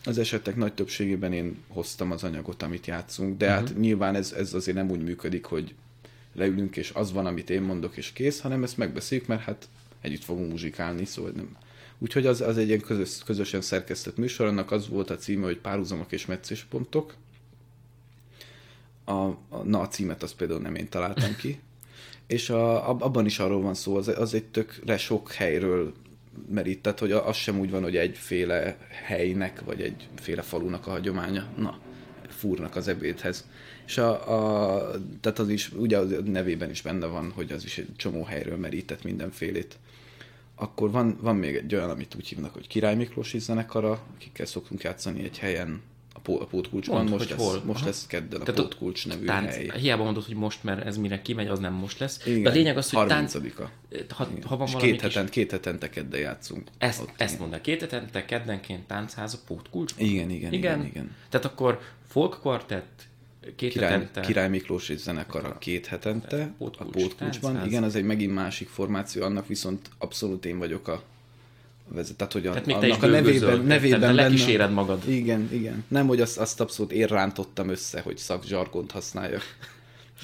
az esetek nagy többségében én hoztam az anyagot, amit játszunk, de uh-huh. hát nyilván ez, ez azért nem úgy működik, hogy leülünk, és az van, amit én mondok, és kész, hanem ezt megbeszéljük, mert hát együtt fogunk muzsikálni, szóval nem. Úgyhogy az, az egy ilyen közös, közösen szerkesztett műsor, annak az volt a címe, hogy párhuzamok és meccéspontok. A, a, na, a címet azt például nem én találtam ki. És a, ab- abban is arról van szó, az, az egy tökre sok helyről merít, tehát hogy az sem úgy van, hogy egyféle helynek, vagy egyféle falunak a hagyománya. Na, fúrnak az ebédhez. És a, a, tehát az is, ugye a nevében is benne van, hogy az is egy csomó helyről merített mindenfélét. Akkor van, van még egy olyan, amit úgy hívnak, hogy Király Miklós zenekara, akikkel szoktunk játszani egy helyen, a, Pó- a Pótkulcsban. Mondd, most hogy lesz, hol. most Aha. lesz kedden a Tehát a Pótkulcs nevű Tánc, hely. hiába mondod, hogy most, mert ez mire kimegy, az nem most lesz. Igen, De a lényeg az, hogy tánc, 30-a. ha, ha van És két, kis... heten, két hetente kedden játszunk. Ezt, Ott, ezt mondd két hetente, keddenként táncház a pótkulcs? Igen, igen, igen, igen. Tehát akkor folk quartet, két Király, hetente... Király Miklós és zenekara két hetente a Pótkulcs, Pótkulcsban. táncház. Igen, az egy megint másik formáció, annak viszont abszolút én vagyok a vezet. Tehát, hogy a, Tehát annak a nevében, nevében te benne- magad. Igen, igen. Nem, hogy azt, azt abszolút én rántottam össze, hogy szakzsargont használjak.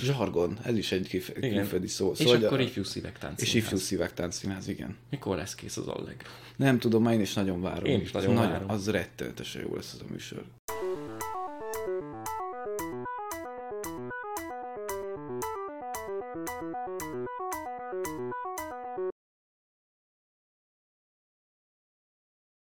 Zsargon, ez is egy kif- külföldi szó. És Szóval, akkor a- ifjú szívek tánc. És ifjú szívek táncszínház, igen. Mikor lesz kész az Allegro? Nem tudom, már én is nagyon várom. Én is nagyon várom. Az rettenetesen jó lesz az a műsor.